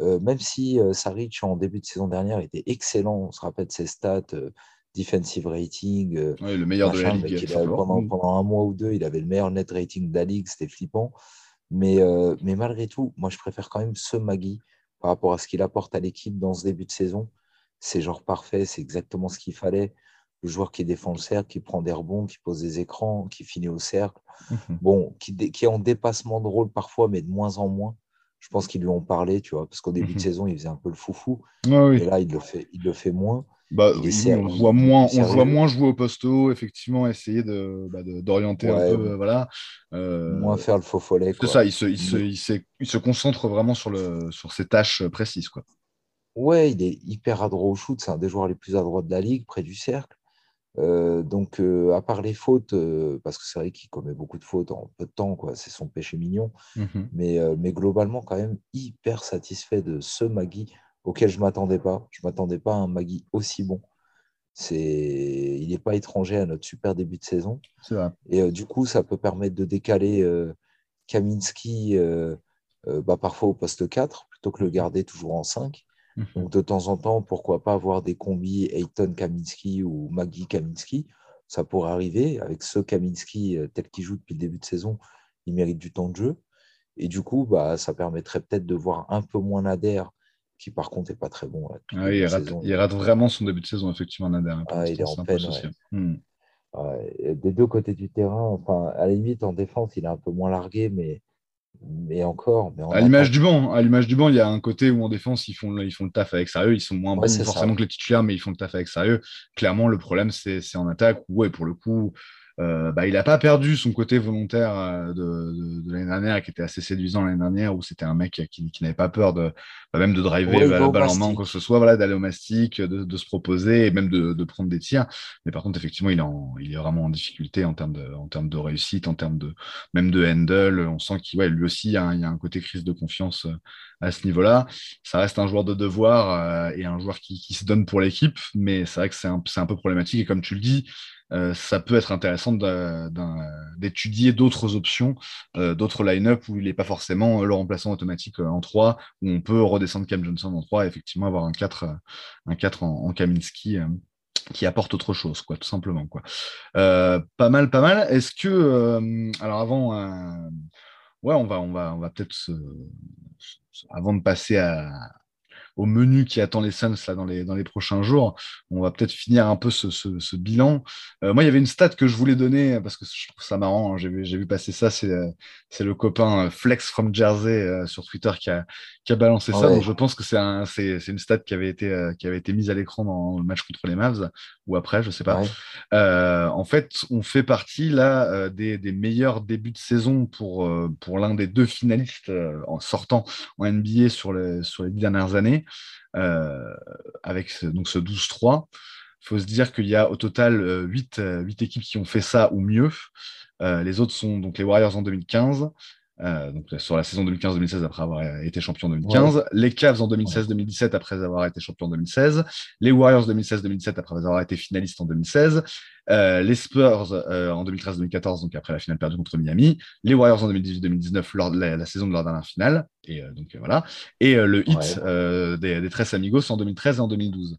euh, même si euh, Saric en début de saison dernière était excellent, on se rappelle de ses stats, euh, defensive rating,
le meilleur de la ligue.
pendant, pendant, un mois ou deux, il avait le meilleur net rating de la ligue, c'était flippant. Mais, mais malgré tout, moi, je préfère quand même ce Magui par rapport à ce qu'il apporte à l'équipe dans ce début de saison. C'est genre parfait, c'est exactement ce qu'il fallait le joueur qui défend le cercle, qui prend des rebonds, qui pose des écrans, qui finit au cercle. Mhm. Bon, qui, qui, est en dépassement de rôle parfois, mais de moins en moins. Je pense qu'ils lui ont parlé, tu vois, parce qu'au début de mhm. saison, il faisait un peu le foufou. Et là, il le fait, il le fait moins.
Bah, on voit moins, on voit moins jouer au posto, effectivement, essayer de, bah, d'orienter un peu, voilà.
Euh, moins faire le faux follet.
C'est ça, il se, il, se, il, se, il se, concentre vraiment sur, le, sur ses tâches précises, quoi.
Ouais, il est hyper adroit au shoot, c'est un des joueurs les plus adroits de la ligue, près du cercle. Euh, donc, euh, à part les fautes, euh, parce que c'est vrai qu'il commet beaucoup de fautes en peu de temps, quoi, c'est son péché mignon, mmh mais, mais globalement, quand même, hyper satisfait de ce Magui auquel je ne m'attendais pas. Je ne m'attendais pas à un Magui aussi bon. C'est... Il n'est pas étranger à notre super début de saison. Et du coup, ça peut permettre de décaler Kaminski bah, parfois au poste 4 plutôt que le garder toujours en 5. Mhm. Donc, de temps en temps, pourquoi pas avoir des combis Ayton Kaminski ou Maggie Kaminski Ça pourrait arriver. Avec ce Kaminski euh, tel qu'il joue depuis le début de saison, il mérite du temps de jeu. Et du coup, bah, ça permettrait peut-être de voir un peu moins Nader, qui par contre n'est pas très bon.
Ah il, rate, vraiment son début de saison, effectivement, Nader. Hein,
ah, il est en peine. Hmm. des deux côtés du terrain, enfin, à la limite, en défense, il est un peu moins largué, mais mais encore. Mais
à l'image du banc, à l'image du banc, il y a un côté où en défense ils font, ils font le taf avec sérieux, ils sont moins bons forcément que les titulaires, mais ils font le taf avec sérieux. Clairement, le problème c'est en attaque où, ouais, pour le coup, euh, bah, il n'a pas perdu son côté volontaire euh, de, l'année dernière, qui était assez séduisant l'année dernière, où c'était un mec qui, n'avait pas peur de bah, même de driver la balle en main, quoi que ce soit, voilà, d'aller au mastic, de, se proposer et même de, prendre des tirs. Mais par contre, effectivement, il est, il est vraiment en difficulté en termes de, en termes de réussite, en termes de même de handle. On sent qu'il ouais, lui aussi, il y, a un, côté crise de confiance euh, à ce niveau-là. Ça reste un joueur de devoir et un joueur qui, se donne pour l'équipe, mais c'est vrai que c'est un, un peu problématique. Et comme tu le dis, euh, ça peut être intéressant d'étudier d'autres options, euh, d'autres line-up où il n'est pas forcément le remplaçant automatique euh, en 3, où on peut redescendre Cam Johnson en 3 et effectivement avoir un 4, un 4 en, Kaminski qui apporte autre chose, quoi, tout simplement. Quoi. pas mal, pas mal. Est-ce que, alors avant, ouais, on va, on va, on va peut-être, avant de passer à, au menu qui attend les Suns là, dans, les, dans les prochains jours. On va peut-être finir un peu ce, bilan. Euh, moi, il y avait une stat que je voulais donner parce que je trouve ça marrant. Hein. J'ai vu, vu, passer ça. C'est le copain euh, Flex from Jersey euh, sur Twitter qui a, qui a balancé ça. Donc, je pense que c'est un, une stat qui avait été, qui avait été mise à l'écran dans le match contre les Mavs ou après, je sais pas. en fait, on fait partie là des, des, meilleurs débuts de saison pour, pour l'un des deux finalistes en sortant en NBA sur les, sur les dernières années. Euh, avec ce, donc ce 12-3. Il faut se dire qu'il y a au total 8, euh, 8, euh, équipes qui ont fait ça ou mieux. les autres sont donc les Warriors en 2015, donc sur la saison 2015-2016 après avoir été champion en 2015, les Cavs en 2016-2017 après avoir été champion en 2016, les Warriors 2016-2017 après avoir été finaliste en 2016, les Spurs en 2013-2014 donc après la finale perdue contre Miami, les Warriors en 2018-2019 lors de la, saison de leur dernière finale et donc voilà, et le hit des, des Tres Amigos en 2013 et en 2012.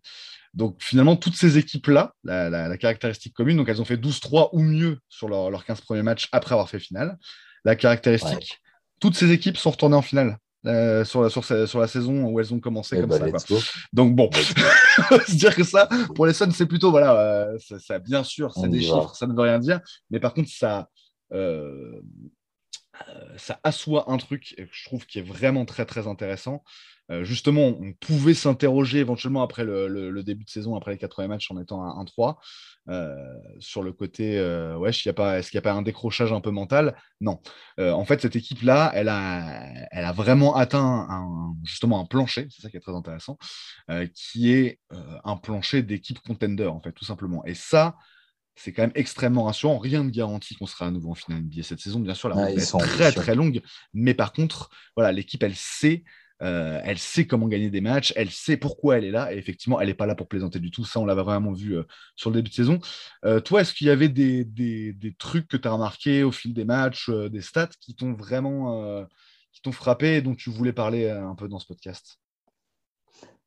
Donc finalement, toutes ces équipes-là, la, caractéristique commune, donc elles ont fait 12-3 ou mieux sur leurs 15 premiers matchs après avoir fait finale. La caractéristique, toutes ces équipes sont retournées en finale. Euh, sur, sur, la saison où elles ont commencé eh comme bah, ça. Donc bon, se dire que ça, pour les Suns, c'est plutôt, voilà, euh, ça, bien sûr, c'est des chiffres, ça ne veut rien dire, mais par contre, ça, euh, ça assoit un truc que je trouve qui est vraiment très très intéressant. Euh, justement, on pouvait s'interroger éventuellement après le, début de saison, après les 80 matchs en étant un 1-3, euh, sur le côté, euh, ouais, est-ce qu'il n'y a pas un décrochage un peu mental? Non. en fait, cette équipe-là, elle a, elle a vraiment atteint justement un plancher, c'est ça qui est très intéressant, qui est un plancher d'équipe contender, en fait, tout simplement. Et ça, c'est quand même extrêmement rassurant. Rien ne garantit qu'on sera à nouveau en finale NBA cette saison. Bien sûr, la
Ouais,
route
ils
est très très longue, mais par contre, voilà, l'équipe, elle sait, euh, elle sait comment gagner des matchs, elle sait pourquoi elle est là, et effectivement, elle n'est pas là pour plaisanter du tout. Ça, on l'avait vraiment vu euh, sur le début de saison. Euh, toi, est-ce qu'il y avait des, des- des trucs que tu as remarqués au fil des matchs, des stats qui t'ont vraiment qui t'ont frappé et dont tu voulais parler un peu dans ce podcast?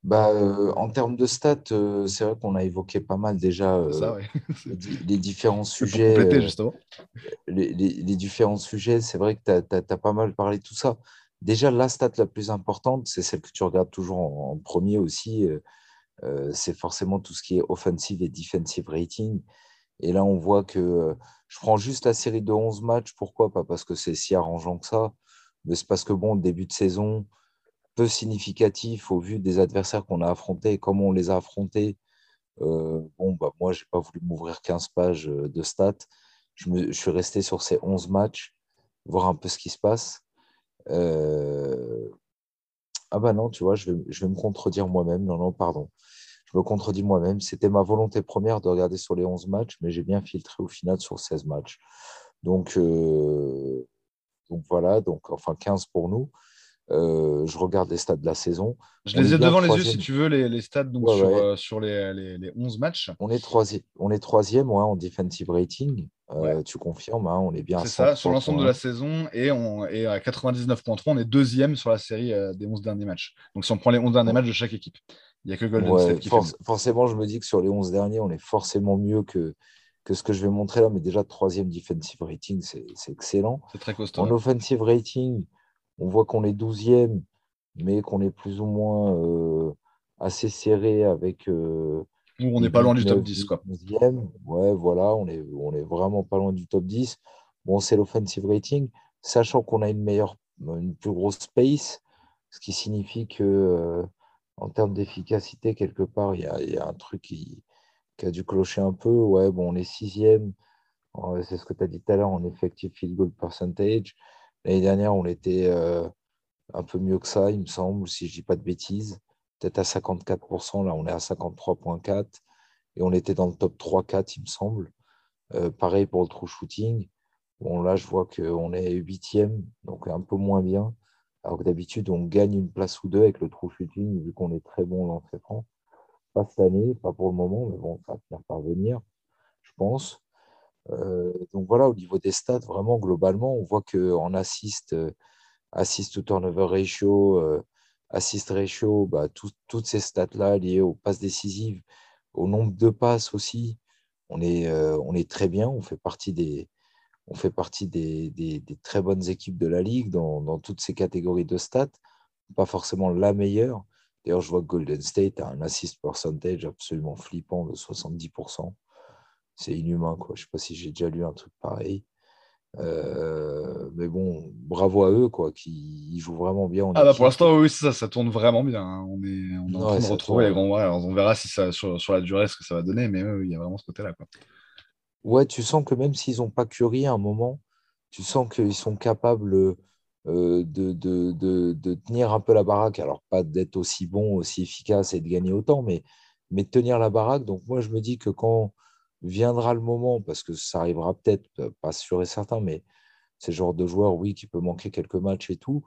Bah, euh, en termes de stats, euh, c'est vrai qu'on a évoqué pas mal déjà
ça,
euh,
ouais.
les, di- les différents sujets. les, les- les différents sujets, c'est vrai que tu as, pas mal parlé de tout ça. Déjà, la stat la plus importante, c'est celle que tu regardes toujours en, en premier aussi, c'est forcément tout ce qui est offensive et defensive rating. Et là, on voit que je prends juste la série de 11 matchs. Pourquoi? Pas? Parce que c'est si arrangeant que ça, mais c'est parce que, bon, début de saison, peu significatif au vu des adversaires qu'on a affrontés et comment on les a affrontés. Euh, bon, bah, moi, j'ai pas voulu m'ouvrir 15 pages euh, de stats. Je, me- je suis resté sur ces 11 matchs, voir un peu ce qui se passe. Euh, Ah bah non, tu vois, je vais, je me contredire moi-même. Non, non, pardon. Je me contredis moi-même. C'était ma volonté première de regarder sur les 11 matchs, mais j'ai bien filtré au final sur 16 matchs. Donc, donc voilà, donc enfin 15 pour nous. Euh, je regarde les stats de la saison.
Je
On
les ai devant les yeux, si tu veux, les, les stats donc,
Ouais,
sur,
ouais.
euh, sur les, les, les 11 matchs.
On est troisième, on est troisième ouais, en defensive rating. Euh. Tu confirmes, hein, on est bien
C'est ça, sur l'ensemble de la
103.1.
saison. Et, on, et à 99.3, on est deuxième sur la série des 11 derniers matchs. Donc si on prend les 11 derniers matchs de chaque équipe, il n'y a que Golden State qui fait
forc- forcément, je me dis que sur les 11 derniers, on est forcément mieux que, que ce que je vais montrer là. Mais déjà, troisième defensive rating, c'est excellent.
C'est très costaud.
En
ouais.
offensive rating, on voit qu'on est douzième, mais qu'on est plus ou moins euh, assez serré avec euh,
on n'est pas loin du
8,
top
9,
10.
10,
Quoi.
11e. Ouais, voilà, on est, on est vraiment pas loin du top 10. Bon, c'est l'offensive rating, sachant qu'on a une meilleure, une plus grosse space, ce qui signifie que euh, en termes d'efficacité, quelque part, il y a, il y a un truc qui, qui a dû clocher un peu. Ouais, bon, on est sixième. C'est ce que tu as dit tout à l'heure en effective field goal percentage. L'année dernière, on était euh, un peu mieux que ça, il me semble, si je dis pas de bêtises. Peut-être à 54%, là, on est à 53,4 et on était dans le top 3-4, il me semble. Euh, pareil pour le true shooting. Bon, là, je vois qu'on est huitième, donc un peu moins bien. Alors que d'habitude, on gagne une place ou deux avec le true shooting, vu qu'on est très bon lancer franc. Pas cette année, pas pour le moment, mais bon, ça va finir par venir, je pense. Euh, donc voilà, au niveau des stats, vraiment, globalement, on voit qu'en assist, euh, assist to turnover ratio, euh, assist ratio, bah, tout- toutes ces stats-là liées aux passes décisives, au nombre de passes aussi, on est, très bien. On fait partie des très bonnes équipes de la ligue dans, dans toutes ces catégories de stats. Pas forcément la meilleure. D'ailleurs, je vois que Golden State a un assist percentage absolument flippant de 70%. C'est inhumain, quoi. Je sais pas si j'ai déjà lu un truc pareil. Euh, mais bon, bravo à eux, quoi, qui ils jouent vraiment bien en
Ah bah pour l'instant, oui, ça, ça tourne vraiment bien. hein. On est, on est en train de retrouver les grands. ouais, on verra si ça, sur, sur la durée ce que ça va donner, mais oui, il y a vraiment ce côté-là. Quoi.
Ouais, tu sens que même s'ils n'ont pas Curry à un moment, tu sens qu'ils sont capables euh, de, de, de, de tenir un peu la baraque. Alors, pas d'être aussi bon, aussi efficace et de gagner autant, mais, mais de tenir la baraque. Donc, moi, je me dis que quand viendra le moment, parce que ça arrivera peut-être, pas sûr et certain, mais c'est le genre de joueur, oui, qui peut manquer quelques matchs et tout.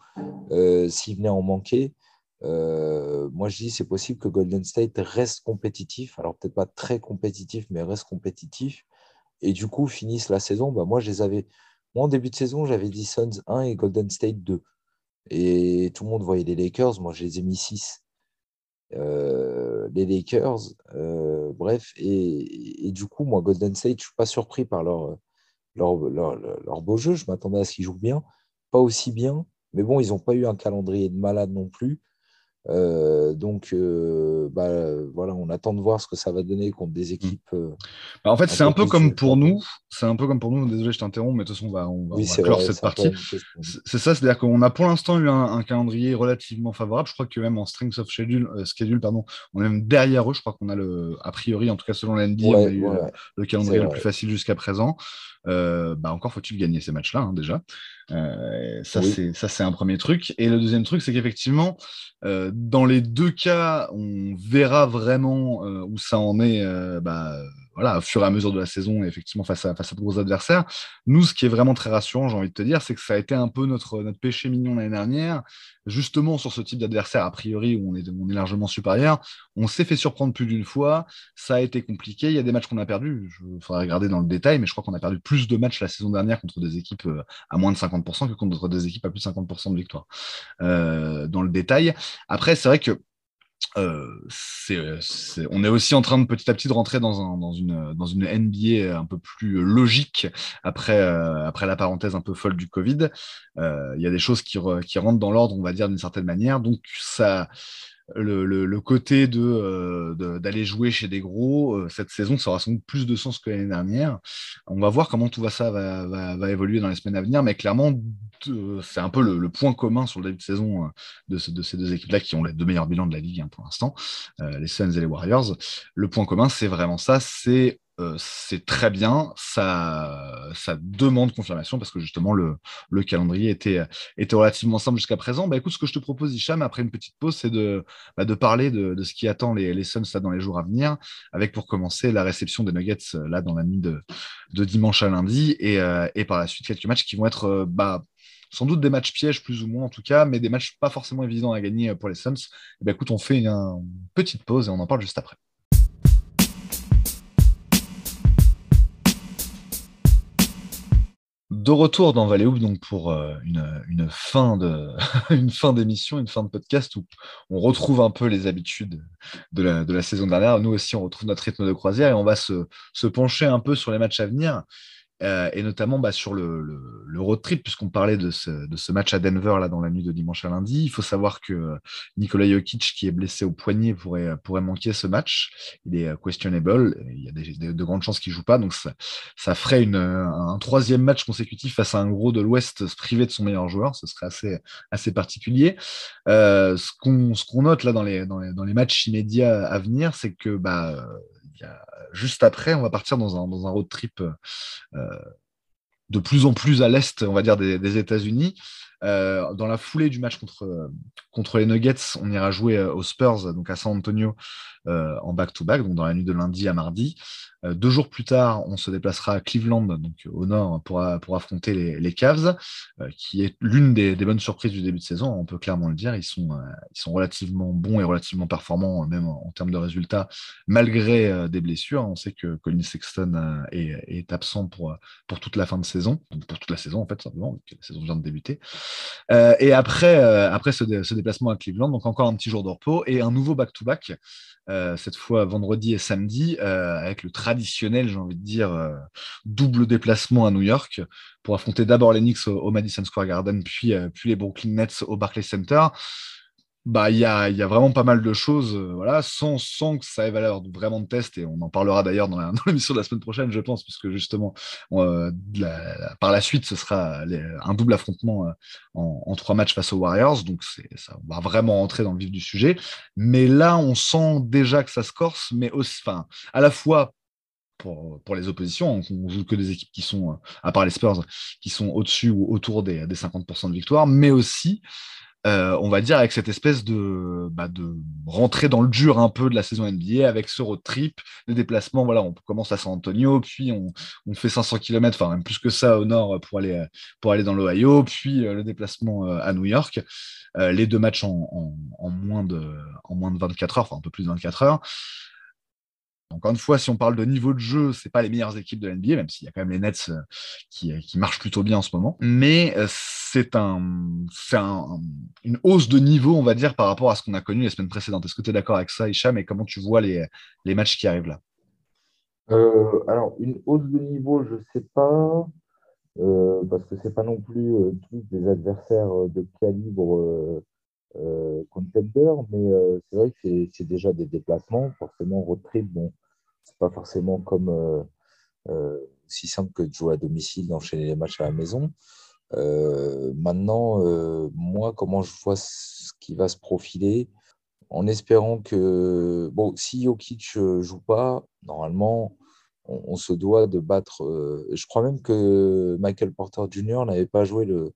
Euh, S'il venait en manquer, euh, moi, je dis c'est possible que Golden State reste compétitif. Alors, peut-être pas très compétitif, mais reste compétitif et du coup finissent la saison, bah moi je les avais. Moi en début de saison, j'avais dit Suns 1 et Golden State 2. Et tout le monde voyait les Lakers, moi je les ai mis 6. Euh, les Lakers, euh, bref, et, du coup, moi Golden State, je suis pas surpris par leur- leur beau jeu. Je m'attendais à ce qu'ils jouent bien, pas aussi bien, mais bon, ils n'ont pas eu un calendrier de malade non plus. Euh, donc, euh, bah, voilà, on attend de voir ce que ça va donner contre des équipes. euh,
Bah, en fait, c'est un peu comme
le
pour nous. C'est un peu comme pour nous. Désolé, je t'interromps, mais de toute façon, on va, on va, on
Oui,
va
c'est
clore
vrai,
cette partie. C'est ça, c'est-à-dire qu'on a pour l'instant eu un, un calendrier relativement favorable. Je crois que même en strength of schedule, schedule pardon, on est même derrière eux. Je crois qu'on a le, a priori, en tout cas selon la NBA, on a
Ouais, ouais, ouais,
le
c'est
calendrier le plus facile jusqu'à présent. Euh, bah encore faut-il gagner ces matchs-là hein, déjà. Euh, ça
Oui,
c'est un premier truc. Et le deuxième truc, c'est qu'effectivement, euh, dans les deux cas, on verra vraiment euh, où ça en est. bah, voilà, au fur et à mesure de la saison, et effectivement face à, face à de gros adversaires. Nous, ce qui est vraiment très rassurant, j'ai envie de te dire, c'est que ça a été un peu notre, notre péché mignon l'année dernière, justement sur ce type d'adversaire, a priori, où on est, on est largement supérieur. On s'est fait surprendre plus d'une fois, ça a été compliqué, il y a des matchs qu'on a perdus, il faudrait regarder dans le détail, mais je crois qu'on a perdu plus de matchs la saison dernière contre des équipes euh, à moins de 50% que contre des équipes à plus de 50% de victoire. Euh, dans le détail. Après, c'est vrai que euh, on est aussi en train de petit à petit de rentrer dans, une, dans une NBA un peu plus logique après, euh, après la parenthèse un peu folle du Covid. Euh, il y a des choses qui, qui rentrent dans l'ordre, on va dire, d'une certaine manière. Donc, ça, le, côté euh, de, d'aller jouer chez des gros, euh, cette saison, ça aura sans doute plus de sens que l'année dernière. On va voir comment tout va, ça va, va, évoluer dans les semaines à venir, mais clairement, c'est un peu le, point commun sur le début de saison euh, de, de ces deux équipes-là qui ont les deux meilleurs bilans de la ligue hein, pour l'instant, les Suns et les Warriors. Le point commun, c'est vraiment ça, c'est euh, c'est très bien. Ça, ça demande confirmation parce que justement le, le calendrier était, était relativement simple jusqu'à présent. Bah, écoute, ce que je te propose, Hicham, après une petite pause, c'est de, bah, de parler de, de, ce qui attend les, les Suns là, dans les jours à venir, avec pour commencer la réception des Nuggets là dans la nuit de, de dimanche à lundi et, euh, et, par la suite quelques matchs qui vont être euh, bah, sans doute des matchs pièges plus ou moins en tout cas, mais des matchs pas forcément évidents à gagner pour les Suns. bah, écoute, on fait une petite pause et on en parle juste après. De retour dans Valley donc pour euh, une, fin une fin d'émission, une fin de podcast où on retrouve un peu les habitudes de la, de la, saison dernière. Nous aussi, on retrouve notre rythme de croisière et on va se, se pencher un peu sur les matchs à venir. Euh, et notamment bah, sur le, le, road trip, puisqu'on parlait de ce, de ce, match à Denver là, dans la nuit de dimanche à lundi. Il faut savoir que Nikola Jokic, qui est blessé au poignet, pourrait, pourrait manquer ce match. Il est questionable. Il y a des, de grandes chances qu'il ne joue pas. Donc, ça, ça ferait une, un troisième match consécutif face à un gros de l'Ouest privé de son meilleur joueur. Ce serait assez, assez particulier. Euh, ce qu'on note là dans les, dans les, dans les matchs immédiats à venir, c'est que bah, juste après, on va partir dans un, road trip euh, de plus en plus à l'est, on va dire, des, États-Unis. Euh, dans la foulée du match contre, les Nuggets, on ira jouer aux Spurs, donc à San Antonio, euh, en back-to-back, donc dans la nuit de lundi à mardi. Euh, deux jours plus tard, on se déplacera à Cleveland, donc au nord, pour, pour affronter les, Cavs, euh, qui est l'une des, bonnes surprises du début de saison. On peut clairement le dire. Ils sont, ils sont relativement bons et relativement performants, même en, termes de résultats, malgré des blessures. On sait que Colin Sexton est, absent pour, pour toute la fin de saison, donc pour toute la saison en fait, simplement, la saison vient de débuter. et après, après ce, ce, déplacement à Cleveland, donc encore un petit jour de repos et un nouveau back-to-back. Euh, cette fois vendredi et samedi, euh, avec le traditionnel, j'ai envie de dire, euh, double déplacement à New York pour affronter d'abord les Knicks au, Madison Square Garden, puis, puis les Brooklyn Nets au Barclays Center bah il y a, y a, vraiment pas mal de choses, euh, voilà, sans, sans que ça ait valeur vraiment de test, et on en parlera d'ailleurs dans l'émission de la semaine prochaine, je pense, puisque justement, euh, par la suite, ce sera un double affrontement euh, en, trois matchs face aux Warriors, donc ça va vraiment entrer dans le vif du sujet. Mais là, on sent déjà que ça se corse, mais aussi, à la fois pour, pour, les oppositions. On joue que des équipes qui sont, à part les Spurs, qui sont au-dessus ou autour des, des 50% de victoire, mais aussi euh, on va dire, avec cette espèce de, bah, de rentrer dans le dur un peu de la saison NBA, avec ce road trip, des déplacements. Voilà, on commence à San Antonio, puis on, fait 500 km, enfin même plus que ça au nord pour aller, pour aller dans l'Ohio, puis euh, le déplacement euh, à New York. les deux matchs en, moins de, en moins de 24 heures, enfin un peu plus de 24 heures. Encore une fois, si on parle de niveau de jeu, c'est pas les meilleures équipes de l'NBA, même s'il y a quand même les Nets euh, qui, euh, qui, marchent plutôt bien en ce moment. Mais euh, c'est un, un, une hausse de niveau, on va dire, par rapport à ce qu'on a connu les semaines précédentes. Est-ce que tu es d'accord avec ça, Hicham, et comment tu vois les, les matchs qui arrivent là?
Alors, une hausse de niveau, je sais pas, parce que c'est pas non plus tous des adversaires de calibre euh, contender, mais euh, c'est vrai que c'est déjà des déplacements. Forcément, road trip, bon, c'est pas forcément comme euh, euh, si simple que de jouer à domicile, d'enchaîner les matchs à la maison. maintenant, moi, comment je vois ce qui va se profiler, en espérant que, bon, si Jokic joue pas, normalement, on se doit de battre. je crois même que Michael Porter Jr. n'avait pas joué le,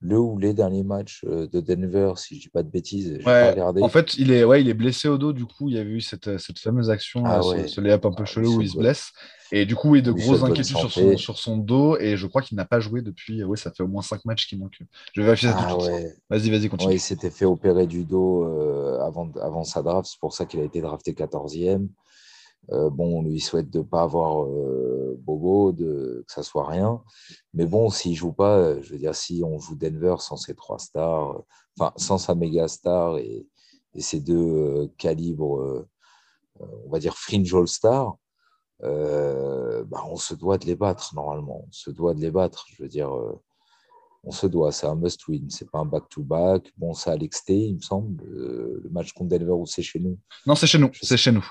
le ou les derniers matchs euh, de Denver, si je dis pas de bêtises.
en fait, il est, ouais, il est blessé au dos. Du coup, il y a eu cette, cette fameuse action, ah ce, lay-up un peu ah, chelou où il se blesse. Et du coup, il y a de grosses inquiétudes sur son, sur son, dos. Et je crois qu'il n'a pas joué depuis. Oui, ça fait au moins 5 matchs qu'il manque. Je vais vérifier ça tout de suite. Vas-y, vas-y, continue.
il s'était fait opérer du dos euh, avant, avant sa draft. C'est pour ça qu'il a été drafté 14e. Euh, bon, on lui souhaite de ne pas avoir euh, Bobo, de, que ça soit rien. Mais bon, s'il ne joue pas, euh, je veux dire, si on joue Denver sans ses trois stars, enfin, sans sa méga star et, et ses deux calibres, on va dire fringe all-star, bah, on se doit de les battre normalement. On se doit de les battre. Je veux dire, on se doit. C'est un must-win. C'est pas un back-to-back. Bon, c'est à il me semble. le match contre Denver ou c'est chez nous?
Non, c'est chez nous. C'est chez nous.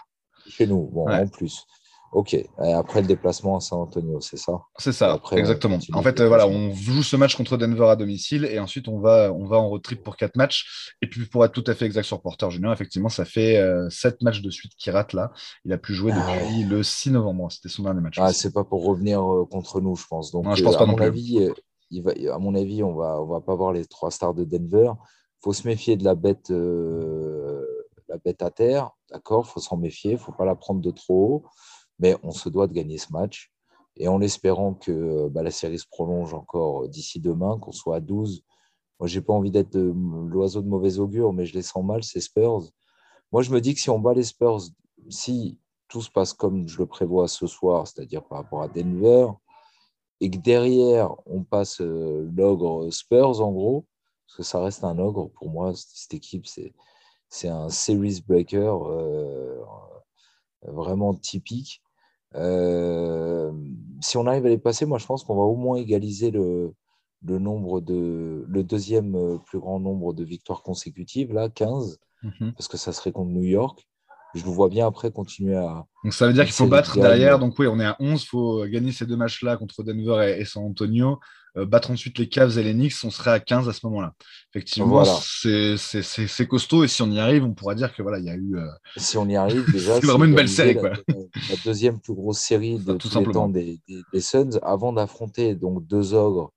Chez nous, bon, en plus. Ok. Et après le déplacement à San Antonio, c'est ça?
C'est ça, après, exactement. En fait, euh, voilà, on joue ce match contre Denver à domicile et ensuite on va, on va en road trip pour quatre matchs. Et puis pour être tout à fait exact sur Porter Junior, effectivement, ça fait euh, sept matchs de suite qu'il rate là. Il a plus joué ah depuis le 6 novembre. C'était son dernier match.
Ah, c'est pas pour revenir euh, contre nous, je pense. Donc, je pense pas à mon avis, il va, à mon avis, on va, on va pas voir les trois stars de Denver. Il faut se méfier de la bête la bête à terre, d'accord, il faut s'en méfier, il ne faut pas la prendre de trop haut, mais on se doit de gagner ce match. Et en espérant que bah, la série se prolonge encore d'ici demain, qu'on soit à 12. Moi, je n'ai pas envie d'être l'oiseau de mauvais augure, mais je les sens mal, ces Spurs. Moi, je me dis que si on bat les Spurs, si tout se passe comme je le prévois ce soir, c'est-à-dire par rapport à Denver, et que derrière, on passe euh, l'ogre Spurs, en gros, parce que ça reste un ogre, pour moi, cette équipe, c'est c'est un series breaker euh, vraiment typique. Euh, si on arrive à les passer, moi je pense qu'on va au moins égaliser le, le, nombre de, le deuxième euh, plus grand nombre de victoires consécutives, là, 15, mhm. parce que ça serait contre New York. Je le vois bien après continuer à.
Donc ça veut dire qu'il faut battre derrière. Donc oui, on est à 11. Il faut gagner ces deux matchs-là contre Denver et San Antonio. Euh, battre ensuite les Cavs et les Knicks, on serait à 15 à ce moment-là. Effectivement, c'est costaud et si on y arrive, on pourra dire que voilà, il y a eu. Euh,
si on y arrive, déjà.
c'est vraiment une belle série.
La, la, deuxième plus grosse série de tous les temps des, des, Suns, avant d'affronter donc deux ogres,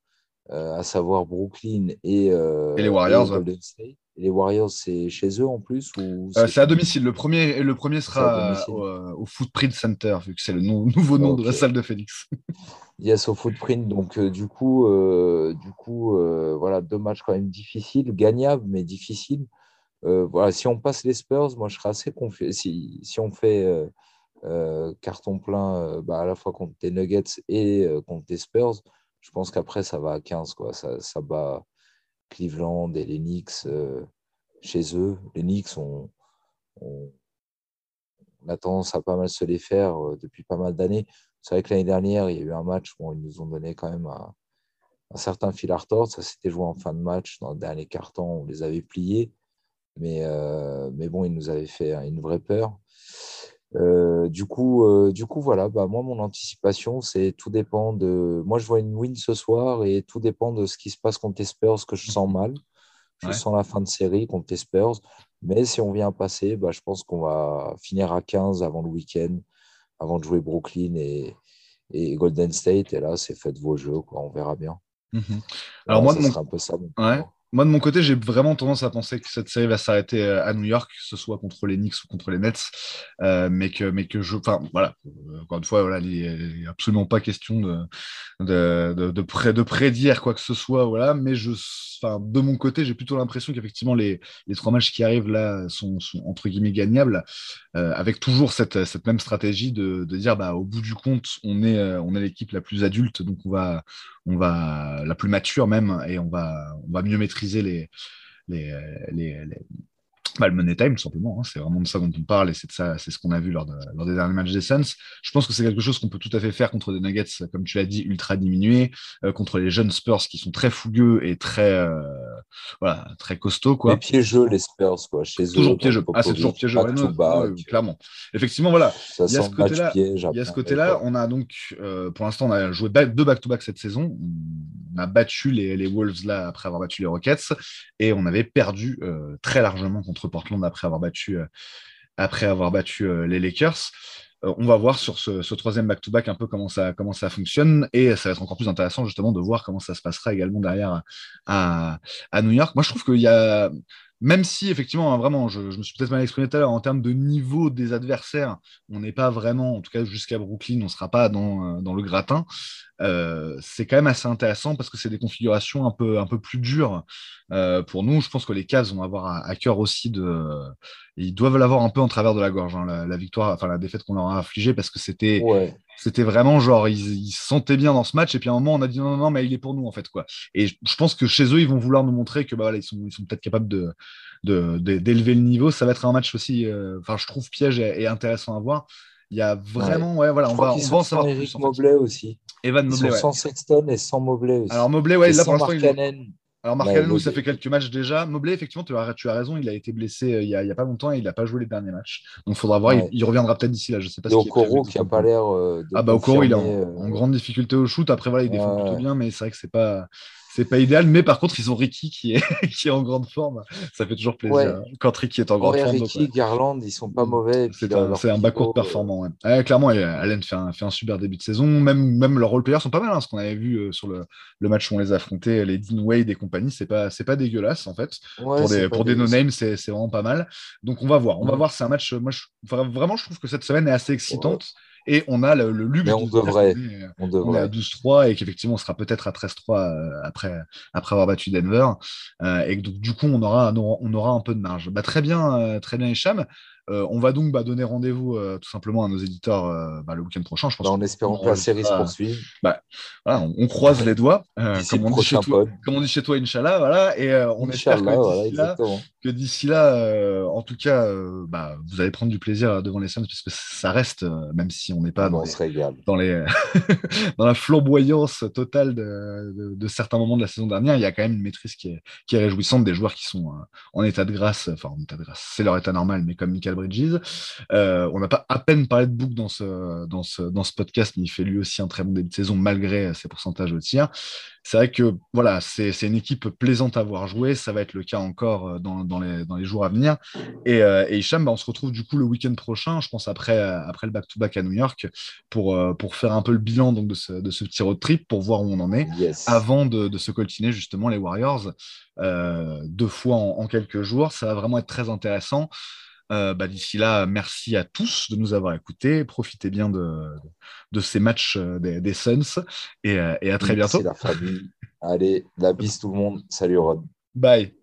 euh, à savoir Brooklyn et,
et les Warriors.
Et les Warriors, c'est chez eux en plus ou
C'est à domicile. Le premier, le premier sera au, Footprint Center, vu que c'est le nouveau nom de la salle de Phoenix.
Yes, au footprint. Donc, euh, du coup, euh, du coup euh, voilà, deux matchs quand même difficiles, gagnables, mais difficiles. voilà, si on passe les Spurs, moi, je serais assez confiant. Si, si, on fait carton plein bah, à la fois contre les Nuggets et contre les Spurs, je pense qu'après, ça va à 15. Quoi. Ça, ça bat Cleveland et les Knicks chez eux. Les Knicks, on, on, tendance à pas mal se les faire depuis pas mal d'années. C'est vrai que l'année dernière, il y a eu un match où ils nous ont donné quand même un, certain fil à retordre. Ça s'était joué en fin de match, dans le dernier carton, on les avait pliés. Mais, euh, mais bon, ils nous avaient fait une vraie peur. Euh, du, coup, euh, du coup, voilà, bah, moi, mon anticipation, c'est tout dépend de. Moi, je vois une win ce soir et tout dépend de ce qui se passe contre les Spurs, que je sens mal. Je sens la fin de série contre les Spurs. Mais si on vient passer, bah, je pense qu'on va finir à 15 avant le week-end avant de jouer Brooklyn et, et Golden State. Et là, c'est faites vos jeux, quoi. on verra bien.
Mhm. Alors, moi, ça un peu ça. Ouais. Moi, de mon côté, j'ai vraiment tendance à penser que cette série va s'arrêter euh, à New York, que ce soit contre les Knicks ou contre les Nets, euh, mais, que, mais que je. Enfin, voilà, encore une fois, voilà, il n'est absolument pas question de, de, de, prédire quoi que ce soit, voilà, mais je, de mon côté, j'ai plutôt l'impression qu'effectivement, les, les, trois matchs qui arrivent là sont, entre guillemets gagnables, euh, avec toujours cette, cette même stratégie de, de, dire, bah, au bout du compte, on est, on est l'équipe la plus adulte, donc on va, on va, la plus mature même, et on va, on va mieux maîtriser les, les, les, bah, le money time, tout simplement. Hein. C'est vraiment de ça dont on parle et c'est ça, c'est ce qu'on a vu lors, lors, des derniers matchs des Suns. Je pense que c'est quelque chose qu'on peut tout à fait faire contre des Nuggets, comme tu l'as dit, ultra diminués, euh, contre les jeunes Spurs qui sont très fougueux et très, euh, voilà, très costauds. Quoi. Les
piégeux, les Spurs, quoi. Chez
toujours piégeux. Ah, c'est toujours piégeux. clairement. Effectivement, voilà. il y a ce côté-là. Il y a ce côté-là. On a donc, euh, pour l'instant, on a joué deux back-to-back cette saison. On a battu les, les Wolves là après avoir battu les Rockets et on avait perdu très largement contre Portland après avoir battu, euh, après avoir battu euh, les Lakers. On va voir sur ce, troisième back-to-back un peu comment ça, comment ça fonctionne. Et ça va être encore plus intéressant justement de voir comment ça se passera également derrière à, à New York. Moi, je trouve qu'il y a même si effectivement, hein, vraiment, je, me suis peut-être mal exprimé tout à l'heure, en termes de niveau des adversaires, on n'est pas vraiment, en tout cas jusqu'à Brooklyn, on ne sera pas dans, euh, le gratin. Euh, c'est quand même assez intéressant parce que c'est des configurations un peu, plus dures euh, pour nous. Je pense que les Cavs vont avoir à, cœur aussi de. Ils doivent l'avoir un peu en travers de la gorge, hein, la, victoire, enfin la défaite qu'on leur a affligée parce que c'était. C'était vraiment genre, ils, se sentaient bien dans ce match, et puis à un moment, on a dit non, non, non, mais il est pour nous, en fait. quoi. Et je pense que chez eux, ils vont vouloir nous montrer que bah, voilà, ils sont, ils sont peut-être capables de, d'élever le niveau. Ça va être un match aussi, euh, enfin, je trouve piège et, intéressant à voir. Il y a vraiment, ouais, voilà, on va, on va en savoir
plus. Mobley aussi.
Evan Mobley,
sans Sexton et sans Mobley aussi.
Alors Mobley, ouais, là pour l'instant, alors, Marc ouais, ça fait quelques matchs déjà. Mobley, effectivement, tu as, tu as raison, il a été blessé euh, il n'y a, a, pas longtemps et il n'a pas joué les derniers matchs. Donc, il faudra voir, il, reviendra peut-être d'ici là. Je sais pas
et Okoro qui n'a pas l'air. Euh,
ah, bah, Okoro, il est en, en, grande difficulté au shoot. Après, voilà, il défend plutôt bien, mais c'est vrai que c'est pas c'est pas idéal, mais par contre, ils ont Ricky qui est, qui est en grande forme. Ça fait toujours plaisir quand Ricky est en grande forme.
Ricky, Garland, ils sont pas mauvais.
C'est un, un bas court performant. clairement, Allen fait un, fait un, super début de saison. Même, même leurs role-players sont pas mal. Hein, ce qu'on avait vu euh, sur le, le, match où on les a affrontés, les Dean Wade et compagnie, c'est pas, pas dégueulasse en fait. pour des, pour des no-names, c'est vraiment pas mal. Donc on va voir. On va voir. C'est un match. Moi, je, vraiment, je trouve que cette semaine est assez excitante. Et on a le, luxe
on devrait,
on devrait. à 12-3 et qu'effectivement, on sera peut-être à 13-3 euh, après, après avoir battu Denver. Euh, et donc, du coup, on aura, on aura un peu de marge. Bah, très bien, euh, très bien, Hicham. Euh, on va donc bah, donner rendez-vous euh, tout simplement à nos éditeurs euh, bah, le week-end prochain. Je pense
bah, en espérant que la série se poursuive.
on, croise les doigts, comme on, dit chez toi, Inch'Allah. Voilà, et on espère que d'ici là, en tout cas, vous allez prendre du plaisir devant les scènes, puisque ça reste, même si on n'est pas dans, les, dans, la flamboyance totale de, certains moments de la saison dernière, il y a quand même une maîtrise qui est, qui est réjouissante des joueurs qui sont en état de grâce, enfin en état de grâce, c'est leur état normal, mais comme Michael Bridges. Euh, on n'a pas à peine parlé de Book dans ce, dans, ce, dans ce podcast, mais il fait lui aussi un très bon début de saison malgré ses pourcentages de tir. C'est vrai que voilà, c'est une équipe plaisante à voir jouer. Ça va être le cas encore euh, dans, dans, les, dans les, jours à venir. Et, euh, et Hicham, bah, on se retrouve du coup le week-end prochain, je pense après, après le back-to-back à New York, pour, pour faire un peu le bilan donc, de, ce, de ce petit road trip, pour voir où on en est, avant de, de, se coltiner justement les Warriors deux fois en, en, quelques jours. Ça va vraiment être très intéressant. Euh, bah, d'ici là, merci à tous de nous avoir écoutés. Profitez bien de, ces matchs euh, des, Suns et, euh, à très bientôt.
Merci la famille. Allez, la bise tout le monde. Salut Rod.
Bye.